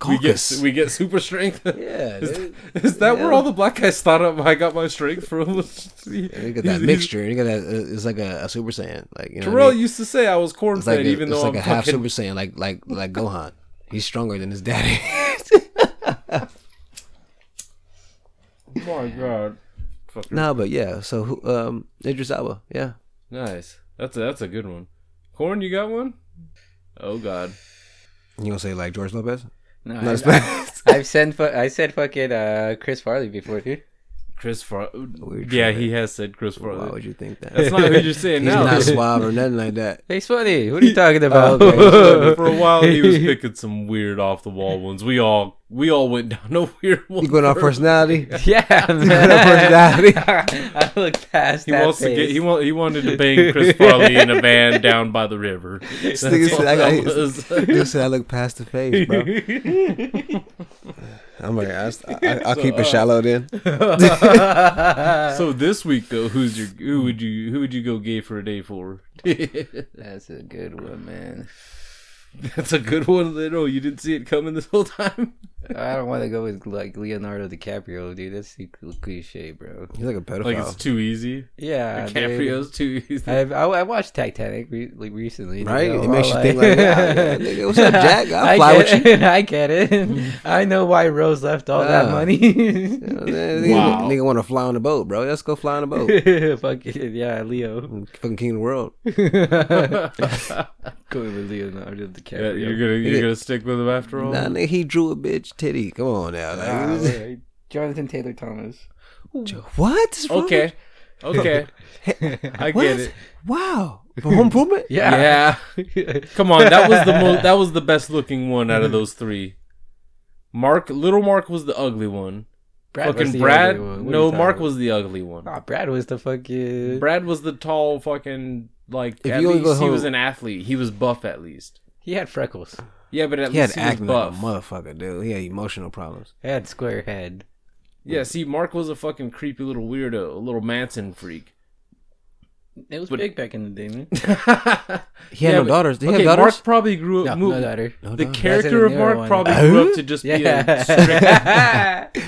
We get we get super strength. yeah, Is, dude. is that where all the black guys thought of I got my strength from? You got that mixture. You got that. uh, It's like a, a Super Saiyan. Like you know. what I Terrell mean? used to say I was corn It's like fed, a, even it's though like I'm a half. Super Saiyan, like like like Gohan. He's stronger than his daddy. Oh my god. Fucker. no, but yeah. So who- um, Idris Elba. Yeah. Nice. That's a, that's a good one. Corn, you got one? Oh god. You gonna say like George Lopez? No, No, I've, it's- I've said fu- I said fucking uh, Chris Farley before, dude. Chris Far. Yeah, he has said Chris Farley. Why Farley. would you think that? That's not who you're saying He's now. not suave or nothing like that. Face funny. What are you talking about? For a while, he was picking some weird off the wall ones. We all we all went down a weird one. You going off personality? yeah, going man. off personality? I look past He that wants to get. He want. He wanted to bang Chris Farley in a van down by the river. That's nigga said, all I got- You said I look past the face, bro. I'm like, I, I, I'll keep it uh, shallow then. so this week though, who's your who would you who would you go gay for a day for? That's a good one, man. That's a good one. No, you didn't see it coming this whole time. I don't want to go with like Leonardo DiCaprio, dude. That's too cliche, bro. He's like a pedophile. Like it's too easy. Yeah, dude. DiCaprio's too easy. I, I, I watched Titanic re- like recently, Right? It makes you like- think like, yeah, yeah, what's up, Jack? I'll I fly with get you. it. I get it. I know why Rose left all that Ah. money. Nigga, Wow. nigga want to fly on the boat, bro. Let's go fly on the boat. Fuck it, yeah, Leo. Fucking king of the world. Going with Leonardo Yeah, DiCaprio. you're gonna you're gonna stick with him after all. Nah, nigga, he drew a bitch titty. Come on now. Like. Jonathan Taylor Thomas. what? is wrong Okay, okay, I What? get it. Wow. For home improvement? Yeah. Yeah, come on. That was the most. That was the best looking one out of those three. Mark, little Mark was the ugly one. Brad was fucking the Brad. ugly one. What are No, you Mark talking was the ugly one. about? Ah, Brad was the fucking. Brad was the tall fucking like. If at you only least go he was an athlete. He was buff at least. He had freckles. Yeah, but at He had least he was acne like a motherfucker, dude. He had emotional problems. He had square head. yeah, see, Mark was a fucking creepy little weirdo, a little Manson freak. It was But- big back in the day, man. He had no daughters. Did he okay, have daughters? Mark probably grew No, up. no daughter. No the daughters. character of That's in the Mark newer probably one. grew up to just be a strict.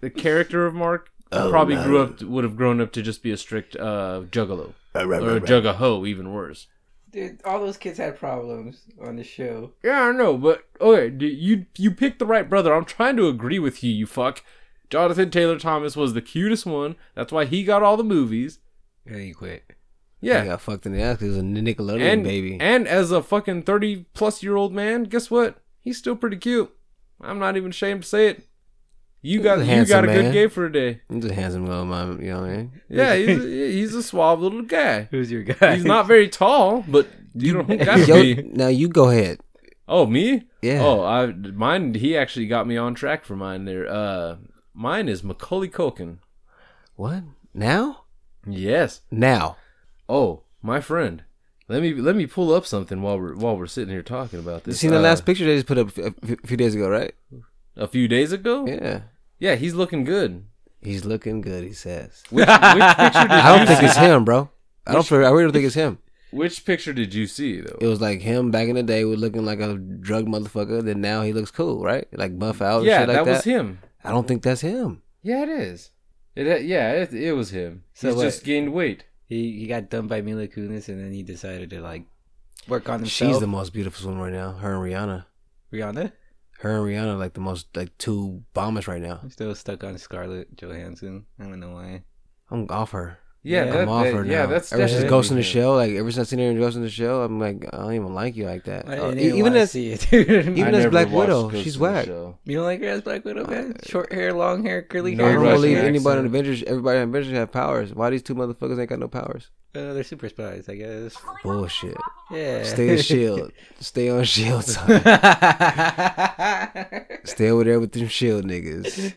The character of Mark Oh, probably no. grew up to, would have grown up to just be a strict uh, juggalo Right, right, or a right, right. jugaho, even worse. Dude, all those kids had problems on the show. Yeah, I know, but okay, d- you you picked the right brother. I'm trying to agree with you, you fuck. Jonathan Taylor Thomas was the cutest one. That's why he got all the movies. And he quit. Yeah, He Yeah, got fucked in the ass because he was a Nickelodeon and baby. and as a fucking thirty plus year old man, guess what? He's still pretty cute. I'm not even ashamed to say it. You got a you got a good man. gay for a day. He's a handsome little man, you know what I mean? Yeah, he's a, he's a suave little guy. Who's your guy? He's not very tall, but you don't gotta Yo, be. now you go ahead. Oh, me? Yeah. Oh, I mine. He actually got me on track for mine there. Uh, mine is Macaulay Culkin. What? Now? Yes. Now. Oh, my friend. Let me let me pull up something while we're while we're sitting here talking about this. You seen the Uh, last picture they just put up a few days ago, right? a few days ago? Yeah. Yeah, he's looking good. He's looking good, he says. Which, which picture did I don't think see? it's him, bro. I don't. feel- I really don't think it's him. Which picture did you see though? It was like him back in the day, was looking like a drug motherfucker. Then now he looks cool, right? Like buff out. and yeah, shit like that, that was him. I don't think that's him. Yeah, it is. It uh, yeah, it, it was him. So He's what? just gained weight. He he got done by Mila Kunis, and then he decided to like work on himself. She's the most beautiful one right now. Her and Rihanna. Rihanna. Her and Rihanna are like the most like two bombers right now. I'm still stuck on Scarlett Johansson. I don't know why. I'm off her. Yeah, Yeah, that, I'm off that- her now. yeah, that's ever since definitely Ghost in the him. Shell. Like ever since I seen her in Ghost in the Shell, I'm like I don't even like you like that. I Uh, even, even as see it, dude. even I as Black Widow, Ghost she's in whack. You don't like her as Black Widow, man? Short hair, long hair, curly No I don't believe accent. anybody in Avengers. Everybody in Avengers have powers. Why these two motherfuckers ain't got no powers? Uh, they're super spies, I guess. Bullshit. Yeah. Stay on Shield. Stay on Shield. Stay over there with them Shield niggas.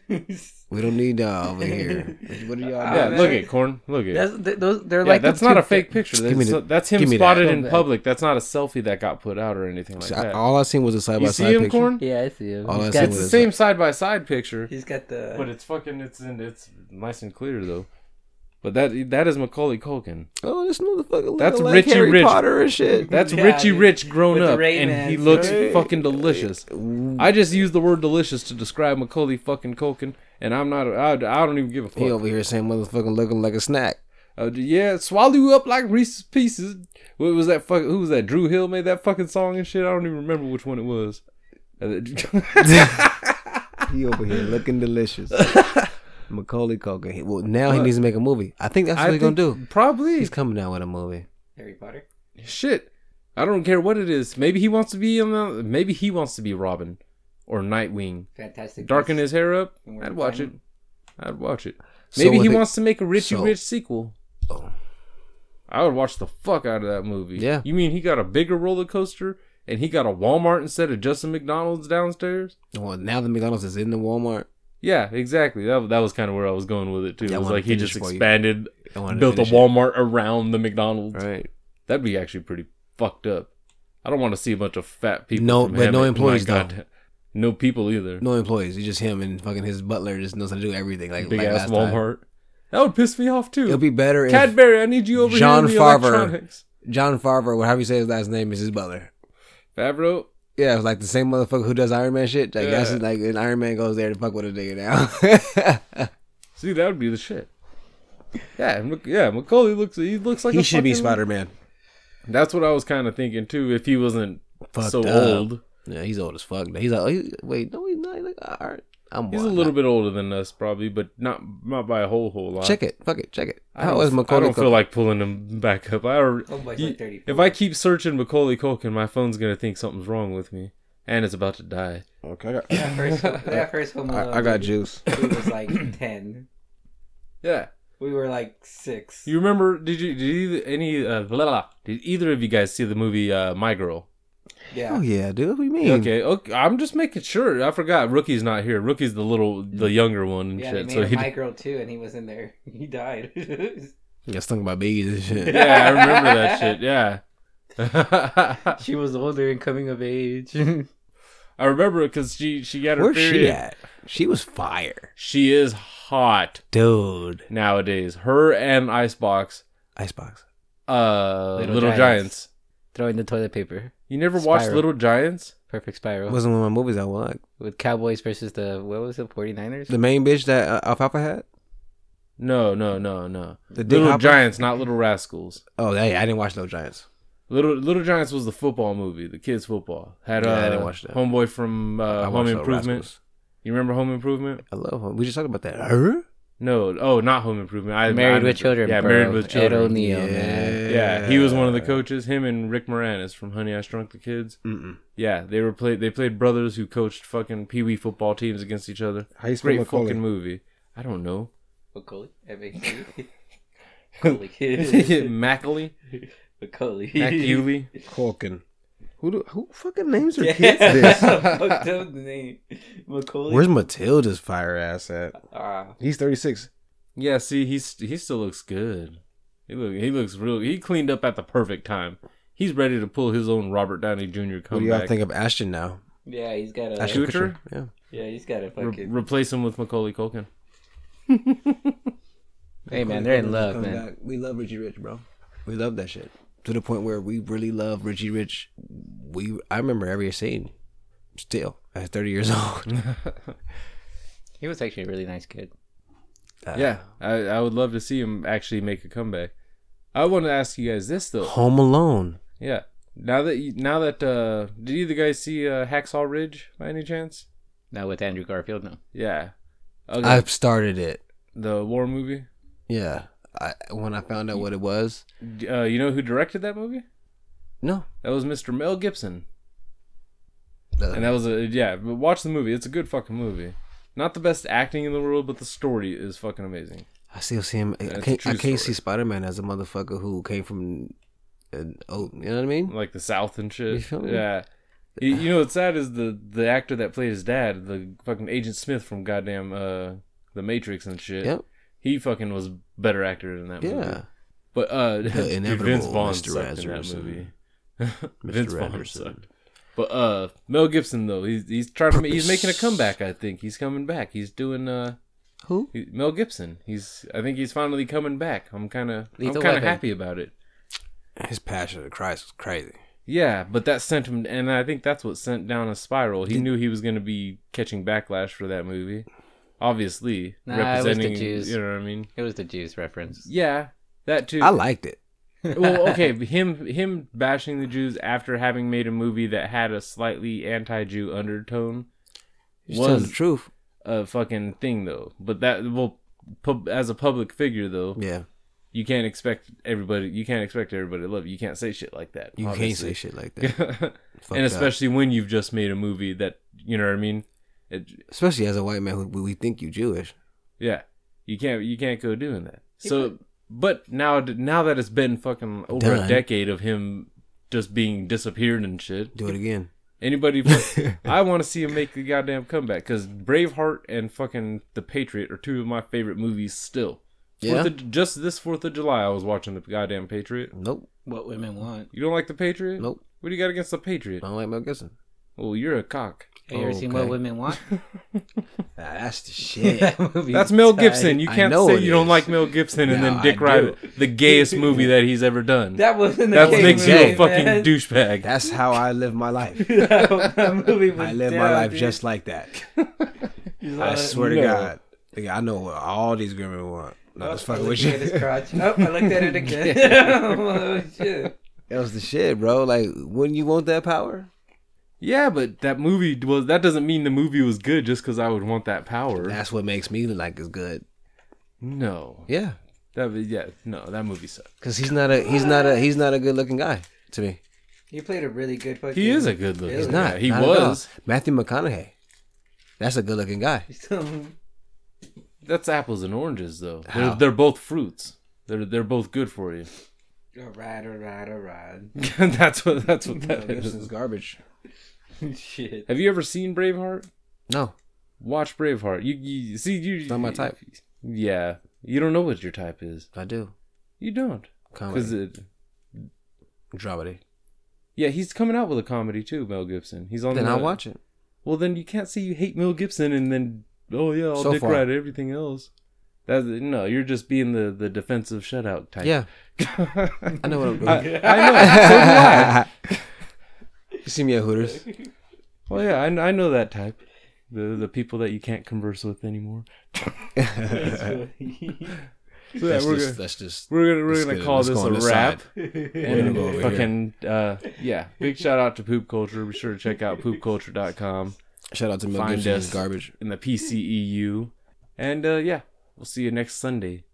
We don't need y'all over here. What are y'all Yeah, look at Corn. Look at. That's th- those. They're yeah, like the that's not a fake fa- picture. That's, the- that's him give that. spotted in public. That's not a selfie that got put out or anything like See, I- that. all I seen was a side by side. you see side him, picture. Corn? Yeah, I see him. All He's see got, It's the same side by side picture, he's got the. but it's fucking. It's in. It's nice and clear though. But that that is Macaulay Culkin. Oh, this motherfucker. That's looking like Richie Harry Rich. Potter and shit. That's Yeah, Richie dude. Rich grown With up, and he looks right? fucking delicious. I just used the word delicious to describe Macaulay fucking Culkin, and I'm not. I, I don't even give a fuck. He over here saying motherfucking looking like a snack. Uh, yeah, swallow you up like Reese's Pieces. What was that? Fuck, who was that? Dru Hill made that fucking song and shit. I don't even remember which one it was. Uh, He over here looking delicious. Macaulay Culkin. He- Well, now he needs to make a movie. I think that's what I he's gonna think do. Probably. He's coming out with a movie. Harry Potter. Shit. I don't care what it is. Maybe he wants to be in the. Maybe he wants to be Robin or Nightwing. Fantastic. Darken his hair up. I'd watch it. I'd watch it. So Maybe what he they- wants to make a Richie so- Rich sequel. Oh. I would watch the fuck out of that movie. Yeah. You mean he got a bigger roller coaster and he got a Walmart instead of just a McDonald's downstairs? Well, now the McDonald's is in the Walmart. Yeah, exactly. That, that was kind of where I was going with it too. Yeah, it was like he just expanded, I wanted to built a finish it. Walmart around the McDonald's. Right. That'd be actually pretty fucked up. I don't want to see a bunch of fat people. No- but no employees, My though. No people either. No employees. It's just him and fucking his butler just knows how to do everything. Like Big like ass last time. Walmart. That would piss me off too. It'll be better if Cadbury, I need you over John here the Farver-. Jon Favreau, whatever you say his last name, is his butler. Favreau. Yeah, like the same motherfucker who does Iron Man shit. Like that's like an Iron Man goes there to fuck with a nigga now. See, that would be the shit. Yeah, yeah. Macaulay looks. He looks like he should be Spider Man. That's what I was kind of thinking too. If he wasn't Fucked so up. old, Yeah, he's old as fuck. He's like, oh, he, wait, no, he's not. He's like, all right, I'm. he's a wild. little bit older than us, probably, but not not by a whole whole lot. Check it, fuck it, check it. I How don't, I don't feel like pulling him back up. I already, like, you- like 34. if I keep searching Macaulay Culkin, my phone's gonna think something's wrong with me, and it's about to die. Okay, I got, that first, that first Home Alone, I, I got juice. We was like ten. Yeah. We were like six. You remember? Did you? Did either, any? Uh, blah, blah, blah. Did either of you guys see the movie uh, My Girl? Yeah. Oh yeah, dude. What do you mean? Okay, okay. I'm just making sure. I forgot. Rookie's not here. Rookie's the little, the younger one and Yeah, they shit. made So a he. My Girl too, and he was in there. He died. Yeah, stung about babies and shit. yeah, I remember that shit. Yeah. she was older and coming of age. I remember it because she she got her Where's she at? She was fire, She is hot dude. nowadays. Her and Icebox, Icebox. uh, Little, Little Giants. Giants. Throwing the toilet paper. You never watched Spiral. Little Giants? Perfect spiral. Wasn't one of my movies I watched. With Cowboys versus the what was it, 49ers? The main bitch that uh, Alfalfa had. No, no, no, no. The Dick Little Hopper? Giants, not Little Rascals. Oh, yeah, I didn't watch No Giants. Little Little Giants was the football movie, the kids football. Had uh, Yeah, I didn't watch that. homeboy from uh, I Home watched Improvement. Rascals. You remember Home Improvement? I love him. We just talked about that. Her? No, oh, not Home Improvement. I, Married I- with Children. Yeah, bro. Married with Ed Children. O'Neill, man. Yeah, he was one of the coaches. Him and Rick Moranis from Honey I Shrunk the Kids. Mm-mm. Yeah, they were played. They played brothers who coached fucking pee wee football teams against each other. How you spell Great Macaulay? fucking movie. I don't know. Macaulay. M-A-C. Macaulay. Macaulay, Macaulay. Macaulay. Culkin. Who do, who fucking names their Yeah, kids this? fucked up the name. Macaulay. Where's Matilda's fire ass at? Ah, He's 36. Yeah, see, he's he still looks good. He look he looks real. He cleaned up at the perfect time. he's ready to pull his own Robert Downey Jr. What do y'all think of Ashton now? Yeah, he's got a. Ashton Kutcher? Yeah. Yeah, he's got a Re- replace him with Macaulay Culkin. hey man, they're in love, man. back. We love Richie Rich, bro. We love that shit to the point where we really love Richie Rich. We I remember every scene. Still at 30 years old. He was actually a really nice kid. yeah, I, I would love to see him actually make a comeback. I want to ask you guys this though. Home Alone. Yeah, now that you, now that uh, did either guys see uh, Hacksaw Ridge by any chance? Not with Andrew Garfield, no. Yeah, okay. I've started it. the war movie. Yeah. I, when I found out what it was, Uh, you know who directed that movie? no. That was Mr. Mel Gibson. Uh, And that was a yeah. But watch the movie. It's a good fucking movie. Not the best acting in the world, but the story is fucking amazing. I still see him. I can't, I can't see Spider Man as a motherfucker who came from. Uh, oh, you know what I mean? Like the South and shit. You feel me? Yeah. You, you know what's sad is the the actor that played his dad, the fucking Agent Smith from goddamn uh the Matrix and shit. Yep. He fucking was better actor than that movie. Yeah. But uh dude, inevitable Vince Vaughn Mr. sucked in that Anderson. movie. Vince Vaughn Anderson. sucked. But uh Mel Gibson though, he's he's trying to ma- he's making a comeback, I think. He's coming back. He's doing uh Who? he- Mel Gibson. He's I think he's finally coming back. I'm kind of I'm kind of Weapon. happy about it. His passion of Christ was crazy. Yeah, but that sent him, and I think that's what sent down a spiral. He knew he was going to be catching backlash for that movie. Obviously, Nah, it was the representing, Jews. you know what I mean? It was the Jews reference. Yeah, that too. I liked it. well, okay, him him bashing the Jews after having made a movie that had a slightly anti-Jew undertone He's telling was the truth. a fucking thing though. But that well, pub, as a public figure though, Yeah. you can't expect everybody. You can't expect everybody to love you. You can't say shit like that. You can't say shit like that. Fucked and up. especially when you've just made a movie that you know what I mean. It, Especially as a white man who we think you Jewish. yeah, you can't you can't go doing that. So, but now now that it's been fucking over a Done. decade of him just being disappeared and shit. Do it again. Anybody, I want to see him make the goddamn comeback because Braveheart and fucking The Patriot are two of my favorite movies still. Yeah? Of, just this Fourth of July, I was watching the goddamn Patriot. Nope. What women want. You don't like the Patriot? Nope. What do you got against the Patriot? I don't like Mel Gibson. Well, you're a cock. Have you ever seen What Women Want? that's the shit. that movie That's Mel. Gibson. You I can't know say it you don't is. like Mel Gibson and No, then Dick I Ryder, the gayest movie that he's ever done. That wasn't the That gay makes you movie, a fucking man. douchebag. That's how I live my life. that movie was I live my down, life dude. just like that. He's I like, swear to no. God. Nigga, I know what all these women want. No, Oh, just fucking was with you. at his crotch. Oh, I looked at it again. oh, shit. That was the shit, bro. Like, wouldn't you want that power? Yeah, but that movie was. That doesn't mean the movie was good just because I would want that power. That's what makes me like it's good. no, Yeah, that yeah, no, that movie sucked. because he's not a he's not a he's not a good looking guy to me. He played a really good fucking. He is a good looking. He's He's not. guy. He not was. Matthew McConaughey. That's a good looking guy. That's apples and oranges, though. How? They're, they're both fruits. They're they're both good for you. Alright, alright, alright. that's what that's what that Mel is. Gibson's garbage. Shit. Have you ever seen Braveheart? No, Watch Braveheart. You, you see you. not my type. Yeah, you don't know what your type is. I do. You don't. Because Comedy, it. dramedy. Yeah, he's coming out with a comedy too, Mel Gibson. He's on. Then the, I'll watch it. Well, then you can't say you hate Mel Gibson and then oh yeah, I'll So dick far. ride everything else. That's no, you're just being the the defensive shutout type. Yeah, I know what I'm doing. I, I know. So do I. you see me at Hooters. Well, yeah, I, I know that type. The the people that you can't converse with anymore. So yeah, Let's we're just, gonna let's just we're gonna we're gonna get call this a wrap. And go fucking uh yeah, big shout out to Poop Culture. Be sure to check out poopculture.com Shout out to Mel Find Gibson's us. garbage. in the PCEU. And uh yeah, we'll see you next Sunday.